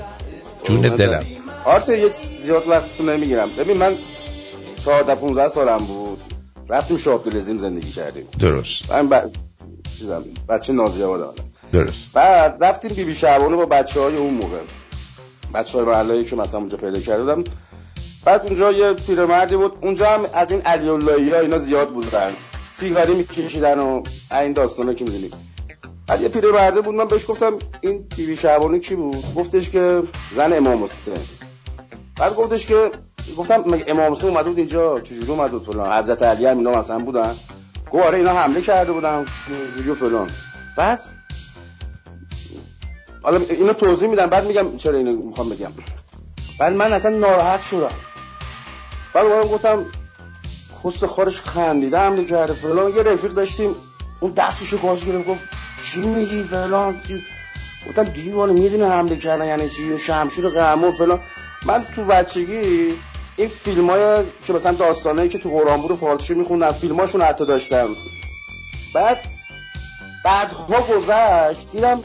جون دلم. آرتین یه زیاد وقتتون نمی‌گیرم. ببین من 14 15 سالم بود. رفتیم شاه عبدالعظیم زندگی کردیم. درست. من ب... چیزم بچه نازی آبادم درست. بعد رفتیم بیبی شعبانو با بچه های اون موقع. بچه های محلهایی که مثلا اونجا پیدا کرده بودم. بعد اونجا یه پیرمردی بود. اونجا هم از این علی اللهی ها اینا زیاد بودن. سیگاری میکشیدن و این داستانا که می‌دونیم. بعد یه پیرمرده بود. من بهش گفتم این بیبی شعبانو کی بود؟ گفتش که زن امام حسین. بعد گفتش که گفتم مگه امام حسین اومده بود اینجا؟ چجوری اومد بود فلان؟ حضرت علی هم اینا مثلا بودن. گفت آره اینا حمله کرده بودن. اینجوری و فلان. بعد حالا اینو توضیح میدم بعد میگم چرا اینو می‌خوام بگم. بعد من اصلا ناراحت شدم. بعد اومدم گفتم خست خارش خندیده حمله کرده فلان. یه رفیق داشتیم اون دستشو کاش گرفت گفت چی میگی فلان؟ چی؟ گفتم دیوانه می‌دونه حمله کردن یعنی چی؟ شمشیر قهمه و فلان. من تو بچگی این فیلم های که مثلا داستانه که تو قرآن بود و فارسی میخوندم فیلماشون حتی داشتم. بعد بعدها گذشت دیدم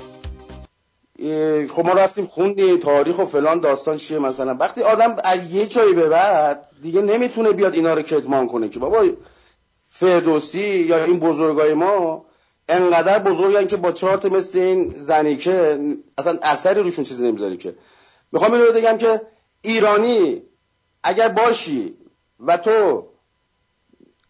خب ما رفتیم خوندیم تاریخ و فلان داستان چیه مثلا. وقتی آدم از یه جایی به بعد دیگه نمی‌تونه بیاد اینا رو کتمان کنه که بابا فردوسی یا این بزرگای ما انقدر بزرگن که با چهار تا مثل این زنیکه اصلا اثری روشون چیزی نمی‌ذاری که. می‌خوام اینو بگم که ایرانی اگر باشی و تو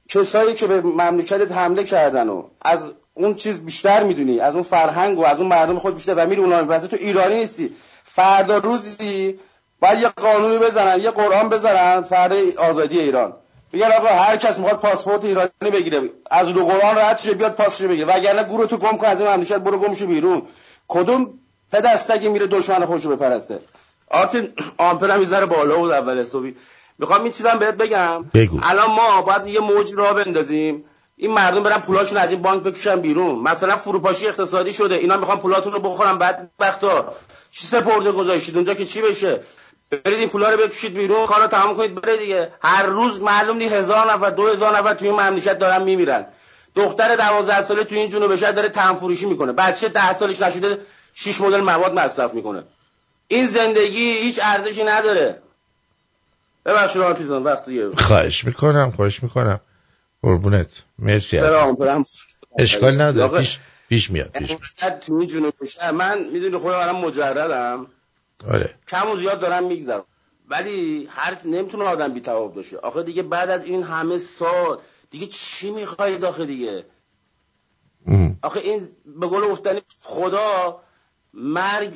کسایی که به مملکتت حمله کردن و از اون چیز بیشتر می‌دونی. از اون فرهنگ و از اون مردم خود بیشتر. و میری اونا می‌پرسه تو ایرانی نیستی. فردا روزی باید یه قانونی بزنن یه قرآن بزنن فردا آزادی ایران. بگن آقا هر کس می‌خواد پاسپورت ایرانی بگیره. از رو قرآن رد شه بیاد پاسش بگیره. وگرنه گروه تو گم کن از این مملکت برو گم شو بیرون. کدوم پدستگی میره دشمن خودشو بپرسته؟ آرتین آمپرم یه ذره بالا بود اول صبحی. می‌خوام این چیزم بهت بگم. بگو. الان ما باید یه موج راه بندازیم. این مردم برن پولاشون از این بانک بکشن بیرون. مثلا فروپاشی اقتصادی شده. اینا می‌خوان پولاتون رو بخورن بعد وقتا چی سپرده گذاشتید؟ اونجا که چی بشه؟ برید این پولا رو بکشید بیرون. کارو تمام کنید بره دیگه. هر روز معلوم نی هزار نفر دو هزار نفر توی مملکت دارن میمیرن. دختر دوازده ساله توی این جنوب شهر داره تن فروشی می‌کنه. بچه ده سالش نشده شش مدل مواد مصرف می‌کنه. این زندگی هیچ ارزشی نداره. ببخشید آنتیزان وقت دیگه. خواهش می‌کنم خواهش می‌کنم. قربونت. مرسی سلام اشکال نداره. پیش پیش میاد پیش میاد. این شهر من می‌دونی خودم الان مجردم. آره. کم و زیاد دارم میگذرم ولی هر نمی‌تونه آدم بی تواب باشه. آخه دیگه بعد از این همه سال دیگه چی می‌خوای داخل دیگه؟ آخه این به قول گفتنی خدا مرگ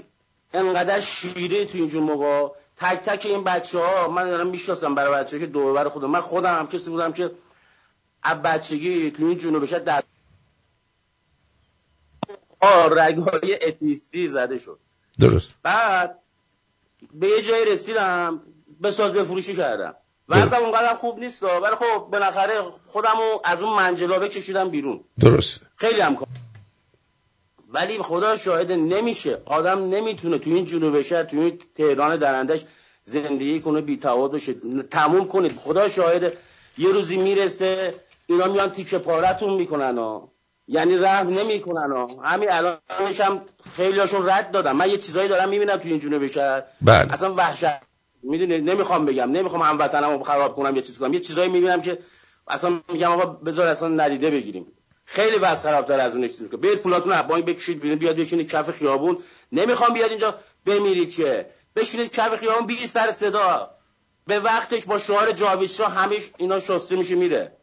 انقدر شیره تو اینجور موقع تک تک این بچه ها من دارم می‌شناسم برای بچه که دور بر خودم. من خودم هم کسی بودم که از بچگی تو این جنوب شهر در رگهای اتیستی زده شد. درست. بعد به یه جایی رسیدم بساز بفروشی کردم. وضعم اونقدر خوب نیست ولی خب بالاخره خودمو از اون منجلابه کشیدم بیرون. درسته خیلی هم کار ولی خدا شاهد نمیشه. آدم نمی‌تونه تو این جنوب شهر تو این تهران درندش زندگی کنه بی بشه تموم کنید. خدا شاهد یه روزی می‌رسه اینا میان تیکه پارتون می‌کنن ها. یعنی رحم نمی‌کنن ها. همین الانش هم خیلیاشون رد دادن. من یه چیزایی دارم می‌بینم تو این جنوب شهر. بله. اصلا وحشت. می‌دونی؟ نمی‌خوام بگم. نمی‌خوام هموطنمو خراب کنم یه چیز کنم. یه چیزایی می‌بینم که اصلا میگم آقا بذار اصلا ندیده بگیریم. خیلی وضع خرابتر از اون چیزی که. برید پولاتون از بانک بکشید بیرون بیاد بشینید کف خیابون. نمی‌خوام بیاد اینجا بمیرید چه بشینید کف خیابون بی سر صدا. به وقتش با شعار جاوید شاه همیش اینا شسته میشه میره.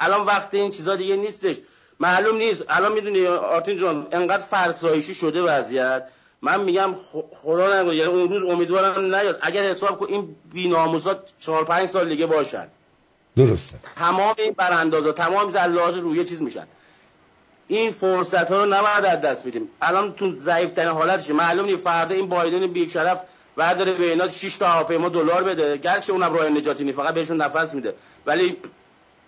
الان وقت این چیزا دیگه نیستش. معلوم نیست. الان می‌دونی آرتین جان انقدر فرسایشی شده وضعیت. من میگم خدا نگو یعنی اون روز امیدوارم نیاد. اگر حساب کن این بیناموسا چهار پنج سال دیگه باشن. درسته. تمام این براندازا تمام زلات روی چیز میشن. این فرصت ها رو نباید از دست بدیم. الان تو ضعیف ترین حالتشه معلوم نیست. فردا این بایدن بیشرف برداره به اینا 6 تا هواپیما دلار بده. گرچه اونم راه نجاتی نیست. فقط بهشون نفس میده. ولی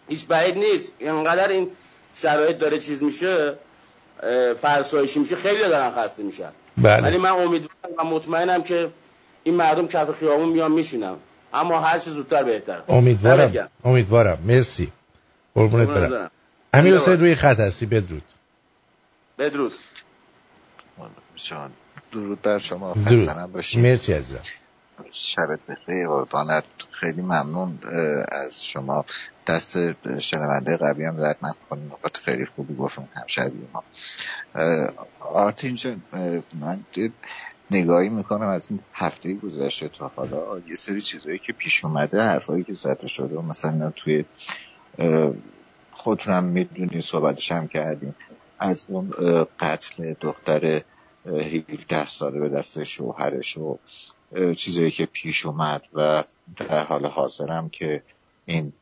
هیچ بعید نیست. اینقدر این شرایط داره چیز میشه فرسایشی میشه خیلی دارن خسته میشن. بله. ولی من امیدوارم و مطمئنم که این مردم کف خیابون میان میشینم اما هر چه زودتر بهتر. امیدوارم. امیدوارم. مرسی. قربونت برم. امیر حسین روی خط هستی. بدرود. بدرود. جان درود بر شما. درود. خستنم باشین مرسی عزیزم. شبت بخیر قربانت خیلی ممنون از شما. دست شنونده قبلی هم رد نکنیم نقاط خیلی خوبی گفتم همشبی ما. آرتین جان من نگاهی می‌کنم از این هفته گذشته تا حالا. یه سری چیزایی که پیش اومده حرفایی که زده شده مثلا توی خودتونم می‌دونی صحبتش هم کردیم از اون قتل دختر اه، 17 ساله به دست شوهرش و چیزایی که پیش اومد و در حال حاضرم که این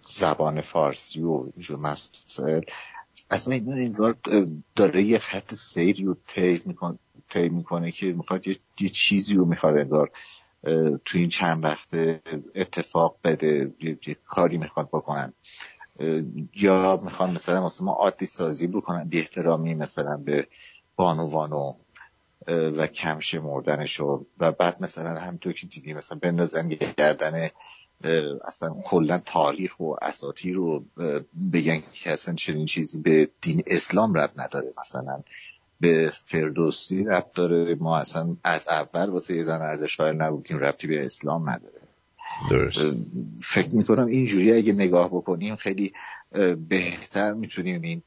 زبان فارسی و اینجور مسائل اصلا این داره یه خط سیری رو طی می‌کنه طی می‌کنه که می‌خواد یه, یه چیزی رو می‌خواد انگار تو این چند وقت اتفاق بده یه, کاری می‌خواد بکنن. یا می‌خوان مثلا واسه ما عادی سازی بکنن بی احترامی مثلا به بانوانو اه، و کم شمردنشو و بعد مثلا همینطور که دیدیم مثلا بندازن یه گردن اصلا کلا تاریخ و اساطیر رو بگن که اصلا چنین چیزی به دین اسلام رب نداره. مثلا به فردوسی رب داره. ما اصلا از اول واسه یه زن ارزش قائل نبودیم ربطی به اسلام نداره. درست. فکر می‌کنم اینجوری اگه نگاه بکنیم خیلی بهتر می‌تونیم این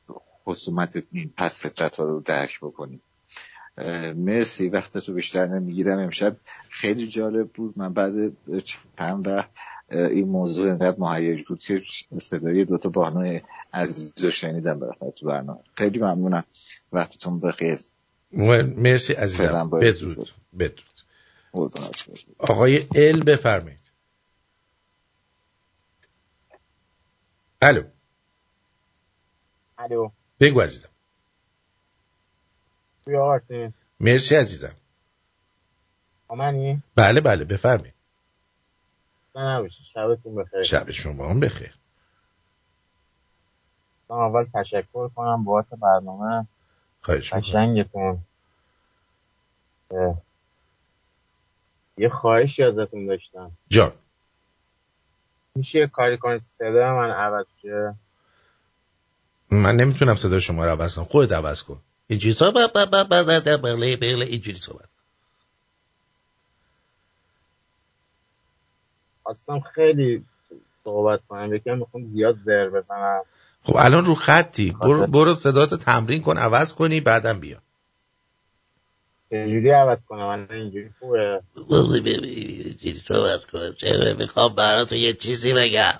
خصومت این پس فطرت ها رو درک بکنیم. مرسی وقت تو بیشتر نمی‌گیرم. امشب خیلی جالب بود. من بعد چند وقت این موضوع انقدر مهیج بود که صدای دوتا بانو عزیز رو شنیدم بالاخره تو برنامه. خیلی ممنونم. وقتتون بخیر. مرسی عزیزم. بدرود. بدرود. آقای ال بفرمایید. الو. الو. بگو عزیزم. توی آرتین مرسی عزیزم. آمنی؟ بله بله بفرمایید. نه شبتون بخیر. شب شما هم بخیر. من اول تشکر کنم بابت برنامه. خواهش قشنگتون. یه خواهشی ازتون داشتم. جان. میشه یه کاری کنید؟ صدا من عوض شه. من نمی‌تونم صدا شما رو عوض کنم. خودت عوض کن. اینجوری صحبت اینجوری صحبت خواستم خیلی صحبت کنم. یکم می‌خوام زیاد زر بزنم. خب الان رو خطی. برو, برو صداتو تمرین کن عوض کنی بعدم بیا. چجوری عوض کنم. من اینجوری خوبه. اینجوری صحبت کن. چرا می‌خوام براتون یه چیزی بگم.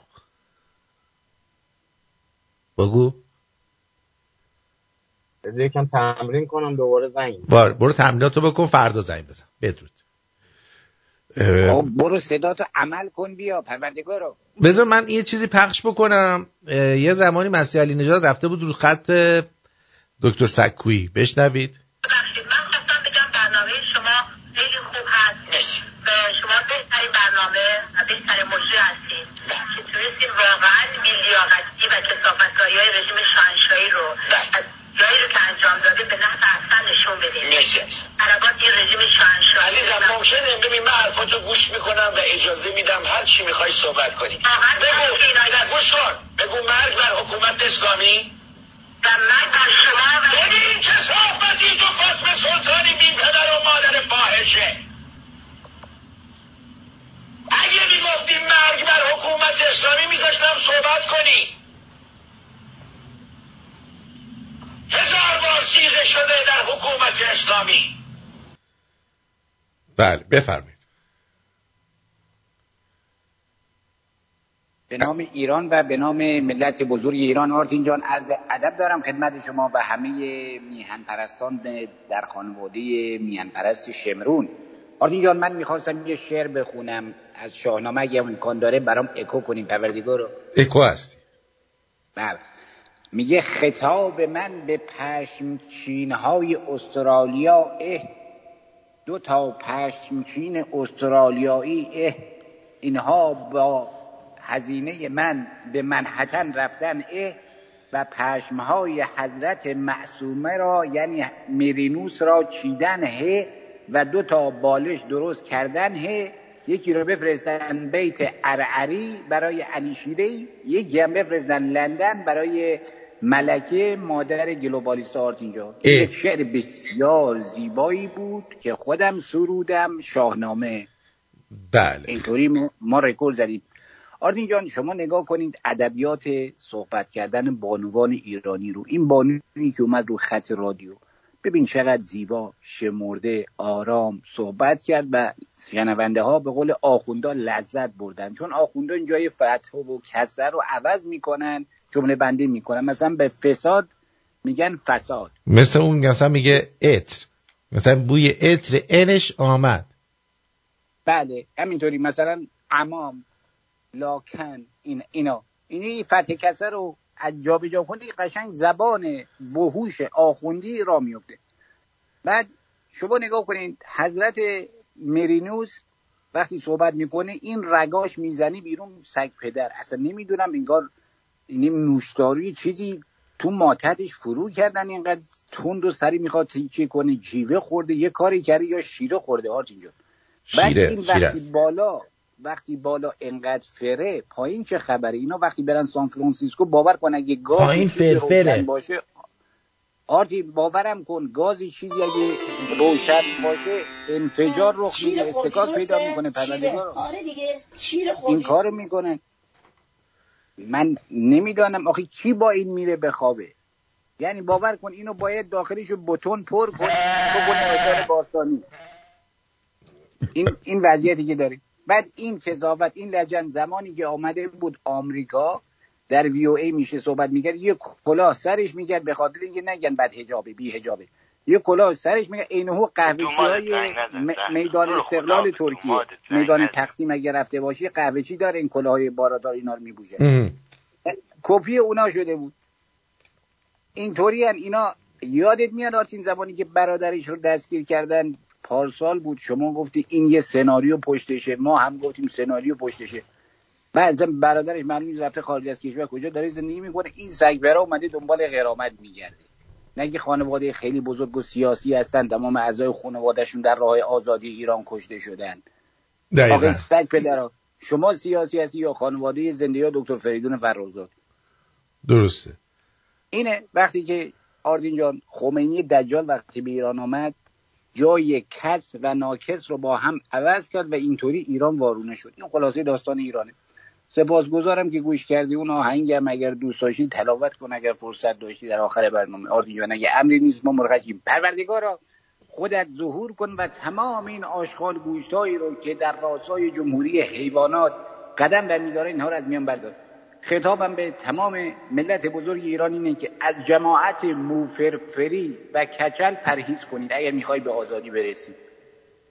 بگو. یکم تمرین کنم دوباره زنگ بار بله، برو تمریناتو بکن فردا زنگ بزن. بدرود. خب، برو صداتو عمل کن بیا پروردگارو. بذار من یه چیزی پخش بکنم. یه زمانی مسیح علی نژاد رفته بود رو خط دکتر سکویی بشنوید. ببخشید من خواستم بگم برنامه شما خیلی خوب هست شما بهترین برنامه بهترین موضوع هستید که تونستید واقعا بیلیاقتی و کسافتایی رژیم شانشایی رو بله. از جایی رو که انجام داده به نحو احسن نشون بدیم. مرسی عزیزم. عربات این رژیم شاهنشاهی عزیزم ممکنه ببین من حرفاتو گوش می‌کنم و اجازه میدم هر چی می‌خوای صحبت کنی. بگو نه گوش کن. بگو مرگ بر حکومت اسلامی. و مرگ بر شما و ببین چه صحبتی تو فاطمه سلطانی بی پدر و مادر فاحشه. اگه می‌گفتی مرگ بر حکومت اسلامی میذاشتم صحبت کنی. هزار بار سیغه شده در حکومت اسلامی. بله بفرمایید. به نام ایران و به نام ملت بزرگ ایران آرتین جان از ادب دارم خدمت شما و همه میهن پرستان در خانواده میهن پرست شمرون. آرتین جان من می‌خواستم یه شعر بخونم. از شاهنامه اگه امکان داره برام اکو کنیم پروردگار رو اکو هستی. بله. میگه خطاب من به پشمچین های استرالیا اه. دو تا پشمچین استرالیایی اه. اینها با هزینه من به منحتن رفتن اه. و پشمهای حضرت معصومه را یعنی میرینوس را چیدن he و دو تا بالش درست کردن he یکی رو بفرستن بیت ارعری برای علی شیری یکی هم بفرستن لندن برای ملکه مادر گلوبالیست آرت اینجا. یک شعر بسیار زیبایی بود که خودم سرودم شاهنامه. بله. اینطوری ما- رکورد زدیم. آرتین جان شما نگاه کنید ادبیات صحبت کردن بانوان ایرانی رو. این بانوی که اومد رو خط رادیو. ببین چقدر زیبا شمرده آرام صحبت کرد و شنونده ها به قول آخوندا لذت بردن. چون آخوندا این جای فتح و کسره رو عوض می‌کنن جمله بندی می‌کنن مثلا به فساد میگن فساد. مثل اون مثلا میگه اتر مثلا بوی اتر انش آمد. بله همینطوری. مثلا امام لاکن این اینا. این فتح کسر رو از جابجا کنی قشنگ زبان وحوش آخوندی را میفته بعد شما نگاه کنید حضرت مرینوس وقتی صحبت می‌کنه این رگاش می‌زنی بیرون سگ پدر. اصلا نمی‌دونم انگار این نوشداری چیزی تو ماتدش فرو کردن اینقدر تند و سری می‌خواد چی کنه جیوه خورده یه کاری کرده یا شیره خورده آرت اینجا بعد این وقتی. بالا وقتی بالا انقدر فره پایین چه خبره اینا وقتی برن سان فرانسیسکو باور کن اگه گاز پایین فرفره. باشه آرتی باورم کن گازی چیزی اگه روشن باشه انفجار رخ میده استکاک پیدا؟ می‌کنه. پروردگار رو. آره دیگه شیر این کارو می‌کنن من نمی‌دانم آخه کی با این میره بخوابه. یعنی باور کن اینو باید داخلشو بتون پر کن بکنه باستانی. این این وضعیتی که داریم. بعد این کذاوت این لجن زمانی که آمده بود آمریکا در وی او ای میشه صحبت می‌کرد یه کلاه سرش می‌کرد به خاطر اینکه نگن بعد حجابه بی حجابه یه کلاه سرش میگه اینهو قهوه‌چی های میدان استقلال ترکیه. میدان تقسیم اگه رفته باشی قهوه‌چی داره این کلاهای بارادار اینا رو میبوشه کپی اونا شده بود. اینطوری هن اینا یادت میاد آرتین زمانی که برادرش رو دستگیر کردن؟ پارسال بود. شما گفتی این یه سناریو پشتشه. ما هم گفتیم سناریو پشتشه. بعضا برادرش معلوم نیست رفته خارج از کشور کجا. داره زندگی می‌کنه. این سگبرا اومده دنبال غرامت میگرده. نگه خانواده خیلی بزرگ و سیاسی هستن تمام اعضای خانوادهشون در راه آزادی ایران کشته شدن. دقیقاً. آقای سگ پدرا شما سیاسی هستی یا خانواده زنده یا دکتر فریدون فرخزاد درسته. اینه وقتی که آردین جان خمینی دجال وقتی به ایران آمد جای کس و ناکس رو با هم عوض کرد و اینطوری ایران وارونه شد. این خلاصه داستان ایرانه. سپاسگزارم که گوش کردی. اون آهنگم اگر دوست داشتی تلاوت کن اگر فرصت داشتی در آخر برنامه. آردین جان اگه امری نیست ما مرخصیم پروردگارا خودت ظهور کن و تمام این آشغال گوشتایی رو که در راستای جمهوری حیوانات قدم برمیداره اینها رو از میان بردار. خطابم به تمام ملت بزرگ ایران اینه که از جماعت موفرفری و کچل پرهیز کنید. اگر می‌خوای به آزادی برسید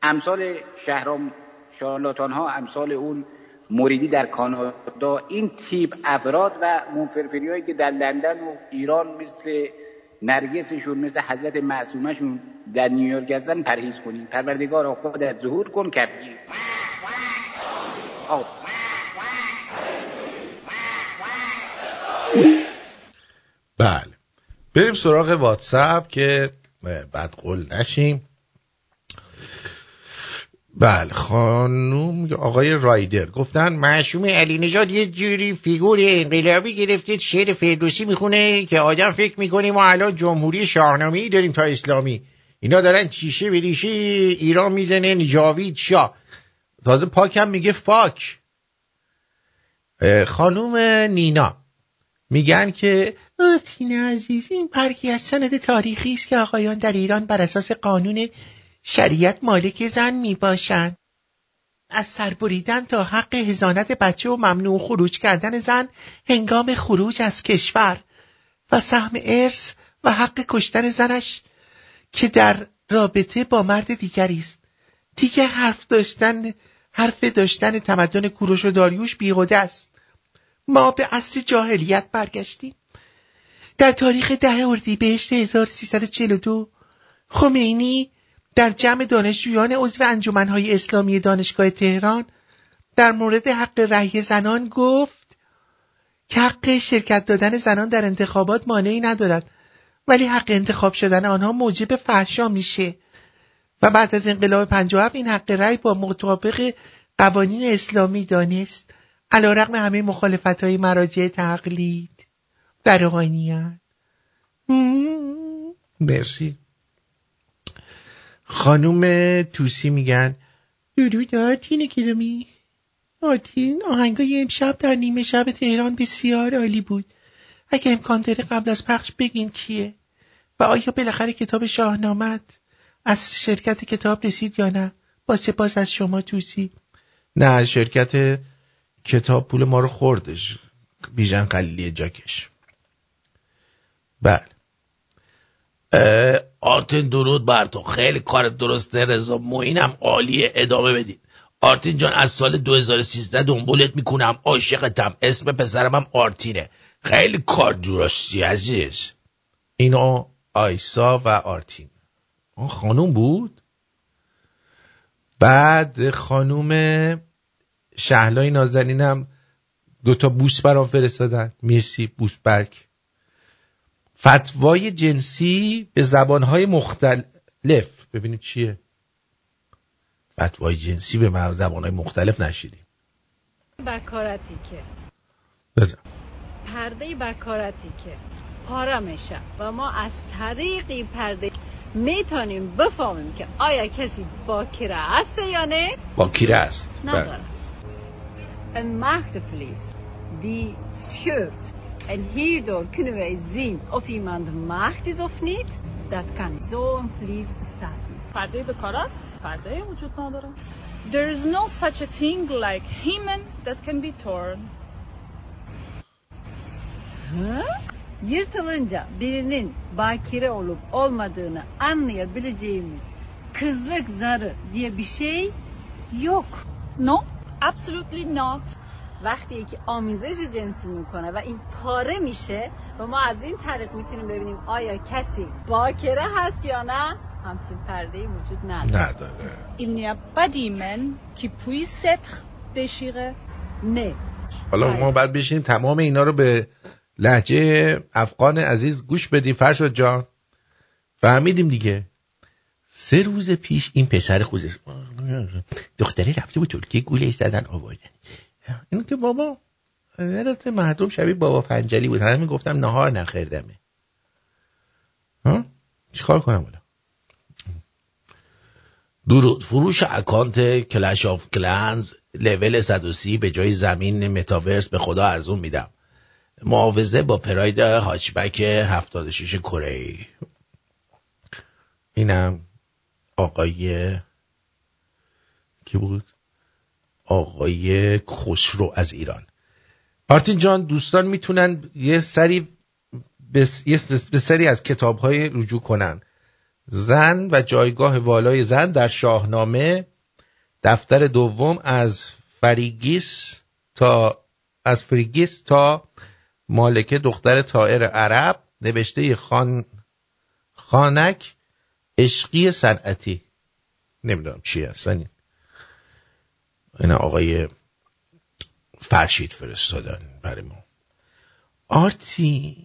امثال شهرام شارلاتان ها امثال اون موریدی در کانادا این تیپ افراد و موفرفری هایی که در لندن و ایران مثل نرگسشون مثل حضرت معصومشون در نیویورک هستن پرهیز کنید پروردگار خودت ظهور کن کفگیر آه. بریم سراغ واتساپ که بعد قول نشیم. بله خانوم آقای رایدر گفتن معشوم علی نژاد یه جوری فیگور انقلابی گرفته شعر فردوسی می‌خونه که آدم فکر می‌کنیم ما الان جمهوری شاهنامه داریم تا اسلامی. اینا دارن چیشه به ریشه ایران می‌زنن جاوید شاه. تازه پاکم میگه فاک. خانوم نینا میگن که آتین عزیز این برگی از سند تاریخی است که آقایان در ایران بر اساس قانون شریعت مالک زن می باشند. از سر بریدن تا حق هزانت بچه و ممنوع خروج کردن زن هنگام خروج از کشور و سهم ارث و حق کشتن زنش که در رابطه با مرد دیگری است. دیگه حرف داشتن حرف داشتن تمدن کوروش و داریوش بیهوده است. ما به اصل جاهلیت برگشتیم. در تاریخ ده اردیبهشت 1342 خمینی در جمع دانشجویان عضو انجمنهای اسلامی دانشگاه تهران در مورد حق رأی زنان گفت که حق شرکت دادن زنان در انتخابات مانعی ندارد ولی حق انتخاب شدن آنها موجب فحشا میشه. و بعد از انقلاب 57 این حق رأی با مطابق قوانین اسلامی دانست علا رقم همه مخالفت های مراجع تقلید. در روحانیت مرسی. خانوم توسی میگن درود آرتین کلومی آرتین آهنگای امشب در نیمه شب تهران بسیار عالی بود. اگه امکان داره قبل از پخش بگین کیه. و آیا بالاخره کتاب شاهنامت از شرکت کتاب رسید یا نه؟ با سپاس از شما توسی. نه شرکت کتاب پول ما رو خوردش. بیژن خلیلی جاکش. بله. آرتین درود بر تو. خیلی کار درسته رضا موینم عالیه. ادامه بدید آرتین جان از سال 2013 دنبالت می‌کنم. عاشقتم. اسم پسرم هم آرتینه. خیلی کار درستی عزیز. اینا آیسا و آرتین. آن خانوم بود؟ بعد خانوم شهلای نازنینم دوتا بوس برام فرستادن. مرسی بوس برگ. فتوای جنسی به زبانهای مختلف. ببینیم چیه؟ فتوای جنسی به زبانهای مختلف نشیدیم. بکارتی که بزن. پرده بکارتی که پاره میشه و ما از طریق پرده می‌تونیم بفهمیم که آیا کسی باکره است یا نه؟ با کیره است. نداره. Een maagdevlees die scheurt En hierdoor kunnen wij zien of iemand de maagd is of niet. Dat kan niet. Zo'n vlies bestaat niet. Perde bekarar, perde vücut nadara. There is no such a thing like hymen that can be torn. Huh? Yırtılınca birinin bakire olup olmadığını anlayabileceğimiz kızlık zarı diye bir şey yok. No, absolutely not. وقتی که آمیزش جنسی می‌کنه و این پاره میشه و ما از این طریق می‌تونیم ببینیم آیا کسی باکره هست یا نه. همچین پرده وجود نداره. نداره. Il n'y a pas d'hymen qui puisse être déchiré. نه. حالا ما باید بشینیم تمام اینا رو به لحجه افغان عزیز گوش بدیم. فرشاد جان فهمیدیم دیگه. سه روز پیش این پسر خود دختره رفته بود ترکیه گوله زدن آوردن این که بابا البته مردم شبیه بابا فنجلی بود. همه می‌گفتم نهار نخوردمه ها؟ چیکار کنم حالا درود. فروش account Clash of Clans level 130 به جای زمین متاورس به خدا ارزون میدم. معاوضه با پراید هاچبک 76 کره. ای اینم آقای کی بود؟ آقای خسرو از ایران. آرتین جان دوستان می‌تونن یه سری به یه به سری از کتاب های رجوع کنن. زن و جایگاه والای زن در شاهنامه دفتر دوم از فریگیس تا از فریگیس تا مالکه دختر طائر عرب نوشته خان خانک عشقی صنعتی. نمی‌دونم چی هستن این آقای فرشید فرستادن برای ما. آرتی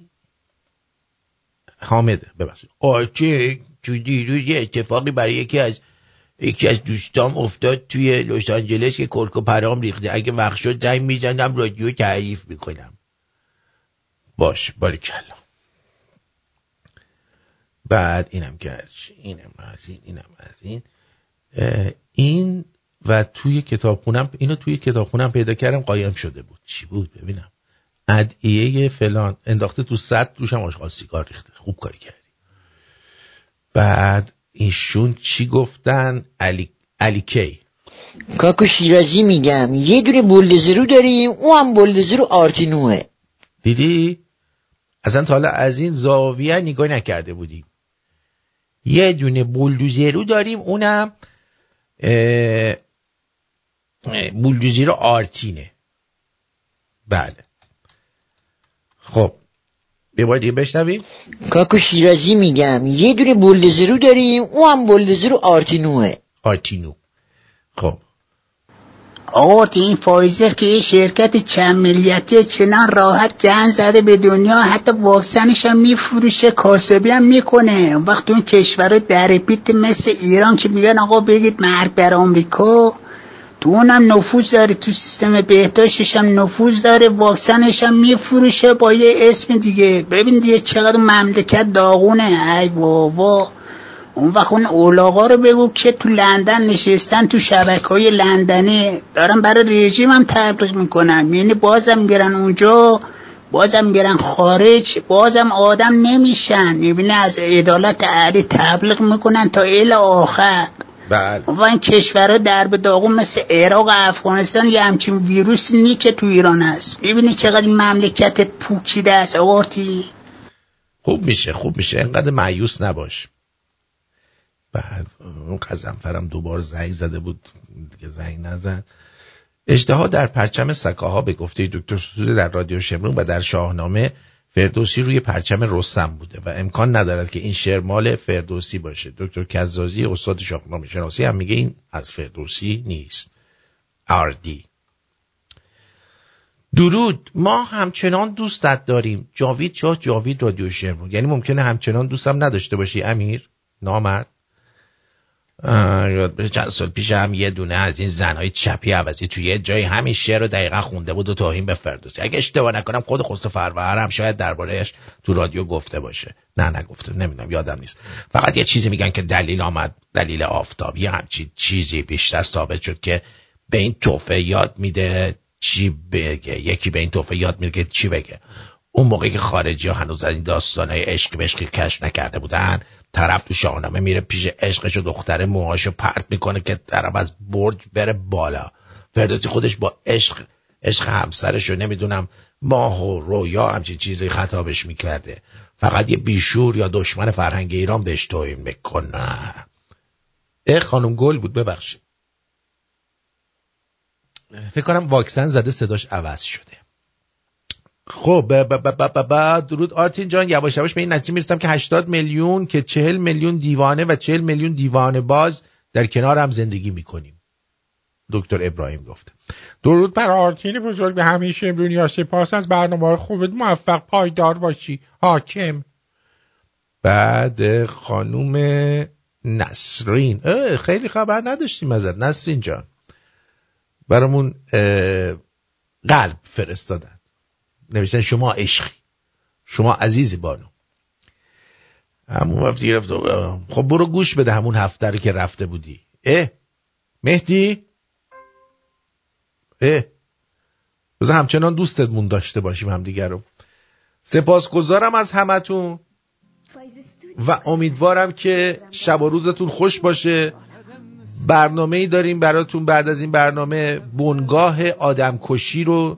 حامده ببخشید. آرتین تو دیروز یه اتفاقی برای یکی از یکی از دوستام افتاد توی لس آنجلس که کرک و پرام ریخته. اگه وقت شد زنگ می‌زنم رادیو تعریف می‌کنم. باش باریکلا بعد اینم گرچ اینم از این اینم از این. این و توی کتابخونم اینو توی کتابخونم پیدا کردم قایم شده بود. چی بود؟ ببینم. ادعیه فلان. انداخته تو صد توشم آشغال سیگار ریخته. خوب کاری کردی. بعد ایشون چی گفتن؟ علی علی کی؟ کاکو شیرازی میگم یه دونه بلدزرو داریم او هم بلدزرو آرتینوه. دیدی؟ اصلا تا حالا از این زاویه نگاه نکرده بودیم یه دونه بولدوزرو داریم اونم بولدوزرو آرتینه. بله. خب. یه بار دیگه بشنویم. کاکو شیرازی میگم. یه دونه بلدزرو داریم. او هم بلدزرو آرتینوه. آرتینو. خب. آقا این فایزر که یه شرکت چند ملیتی چنان راحت گن زده به دنیا حتی واکسنش هم میفروشه کاسبی هم می‌کنه. اون وقت اون کشور در پیت مثل ایران که میگن آقا بگید مرگ بر آمریکا. تو اونم نفوذ داره تو سیستم بهداشتش هم نفوذ داره واکسنش هم میفروشه با یه اسم دیگه. ببین دیگه چقدر مملکت داغونه ای بابا. اون وقت اون اولاغا رو بگو که تو لندن نشستن تو شبکه های لندنی. دارن برای رژیم هم تبلیغ می‌کنن. یعنی بازم میرن اونجا بازم میرن خارج بازم آدم نمیشن. می‌بینه از عدالت علی تبلیغ می‌کنن تا اله آخر. بله. و این کشورها در به داغون مثل عراق و افغانستان یه همچین ویروس نی که تو ایران هست. می‌بینی چقدر این مملکتت پوکیده است آقارتی خوب میشه خوب میشه. انقدر معیوس نباش. بعد اون قزنفرم دوبار زنگ زده بود. دیگه زنگ نزد. اجتها در پرچم سکاها به گفته دکتر ستوده در رادیو شمرون و در شاهنامه فردوسی روی پرچم رستم بوده و امکان ندارد که این شعر مال فردوسی باشه. دکتر کزازی استاد شاهنامه شناسی هم میگه این از فردوسی نیست. اردی درود. ما همچنان دوستت داریم. جاوید شاه جاوید رادیو شمرون یعنی ممکنه همچنان دوستم نداشته باشی امیر؟ نامرد. یاد بشه چند سال پیش هم یه دونه از این زنهای چپی عوضی توی یه جایی همین شعر رو دقیقا خونده بود و توهین به فردوسی. اگه اشتباه نکنم خود خسرو فرور هم شاید دربارهش تو رادیو گفته باشه. نه نگفته. نمی‌دونم یادم نیست. فقط یه چیزی میگن که دلیل آمد دلیل آفتاب. یه همچین چیزی بیشتر ثابت شد که به این توفه یاد میده چی بگه. یکی به این توفه یاد میده که چی بگه. اون موقعی که خارجی ها هنوز از این داستانهای عشق بشقی کشف نکرده بودن طرف تو شاهنامه میره پیش عشقش و دختر موهاشو پرت می‌کنه که طرف از برج بره بالا. فردوسی خودش با عشق عشق همسرش رو نمی‌دونم ماه و رویا همچین چیزی خطابش می‌کرده. فقط یه بیشور یا دشمن فرهنگ ایران بهش توهین می‌کنه. اه خانم گل بود ببخشید. فکر کنم واکسن زده صداش عوض شده. خب درود. آرتین جان یواش یواش به این نتیجه می‌رسم که 80 میلیون که 40 میلیون دیوانه و 40 میلیون دیوانه باز در کنار هم زندگی می‌کنیم. دکتر ابراهیم گفته درود بر آرتین بزرگ. به همیشه دنیا سپاس از برنامه خوبت. موفق پایدار باشی. حاکم. بعد خانوم نسرین. خیلی خبر نداشتیم ازت. نسرین جان. برامون قلب فرستادن. نوشتن شما عشقی. شما عزیزی بانو. همون هفته رفت خب برو گوش بده همون هفته رو که رفته بودی. اه؟ مهدی؟ اه؟ بذار همچنان دوستتمون داشته باشیم همدیگه رو. سپاسگزارم از همتون. و امیدوارم که شب و روزتون خوش باشه. برنامه ای داریم براتون بعد از این برنامه. بنگاه آدمکشی رو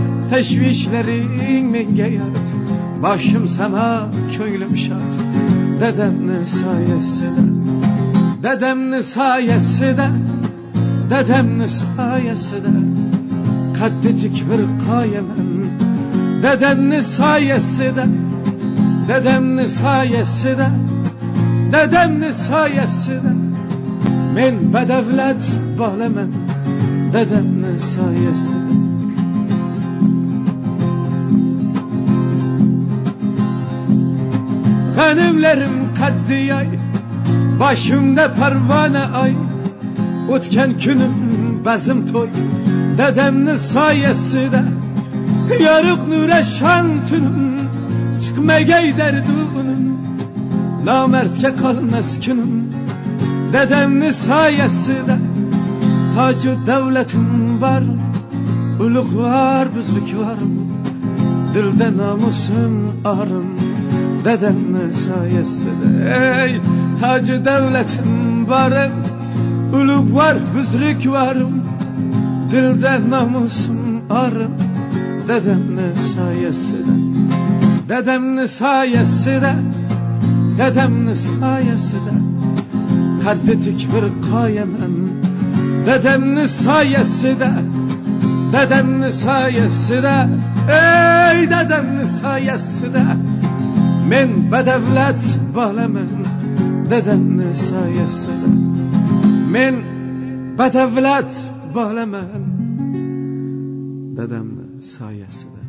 Teşvişlerin menge yat Başım sana köylüm şat Dedemnin sayesi de Dedemnin sayesi de Dedemnin sayesi de Kaddecik bir kayemem Dedemnin sayesi de Dedemnin sayesi de Dedemnin sayesi de Men bedevlet bağlamam Dedemnin sayesi de Hanımlarım kaddi yay Başımda pervane ay. Utken günüm bezim toy Dedemnin sayesi de. Yarık nüre şan tünüm Çıkmegey derdunum. Lamertke kal meskunum Dedemnin sayesi de. Tacı devletim var Uluk var büzlük varım. Dilde namusum arım Dedemni sayesinde Ey tacı devletim varım Uluk var, büzlük varım Dilde namusum arım. Dedemni sayesinde Dedemni sayesinde Dedemni sayesinde Kaddetik bir kayemem Dedemni sayesinde Dedemni sayesinde Ey dedemni sayesinde Men bedevlet balemem Dedemni sayesinde Men bedevlet balemem Dedemni sayesinde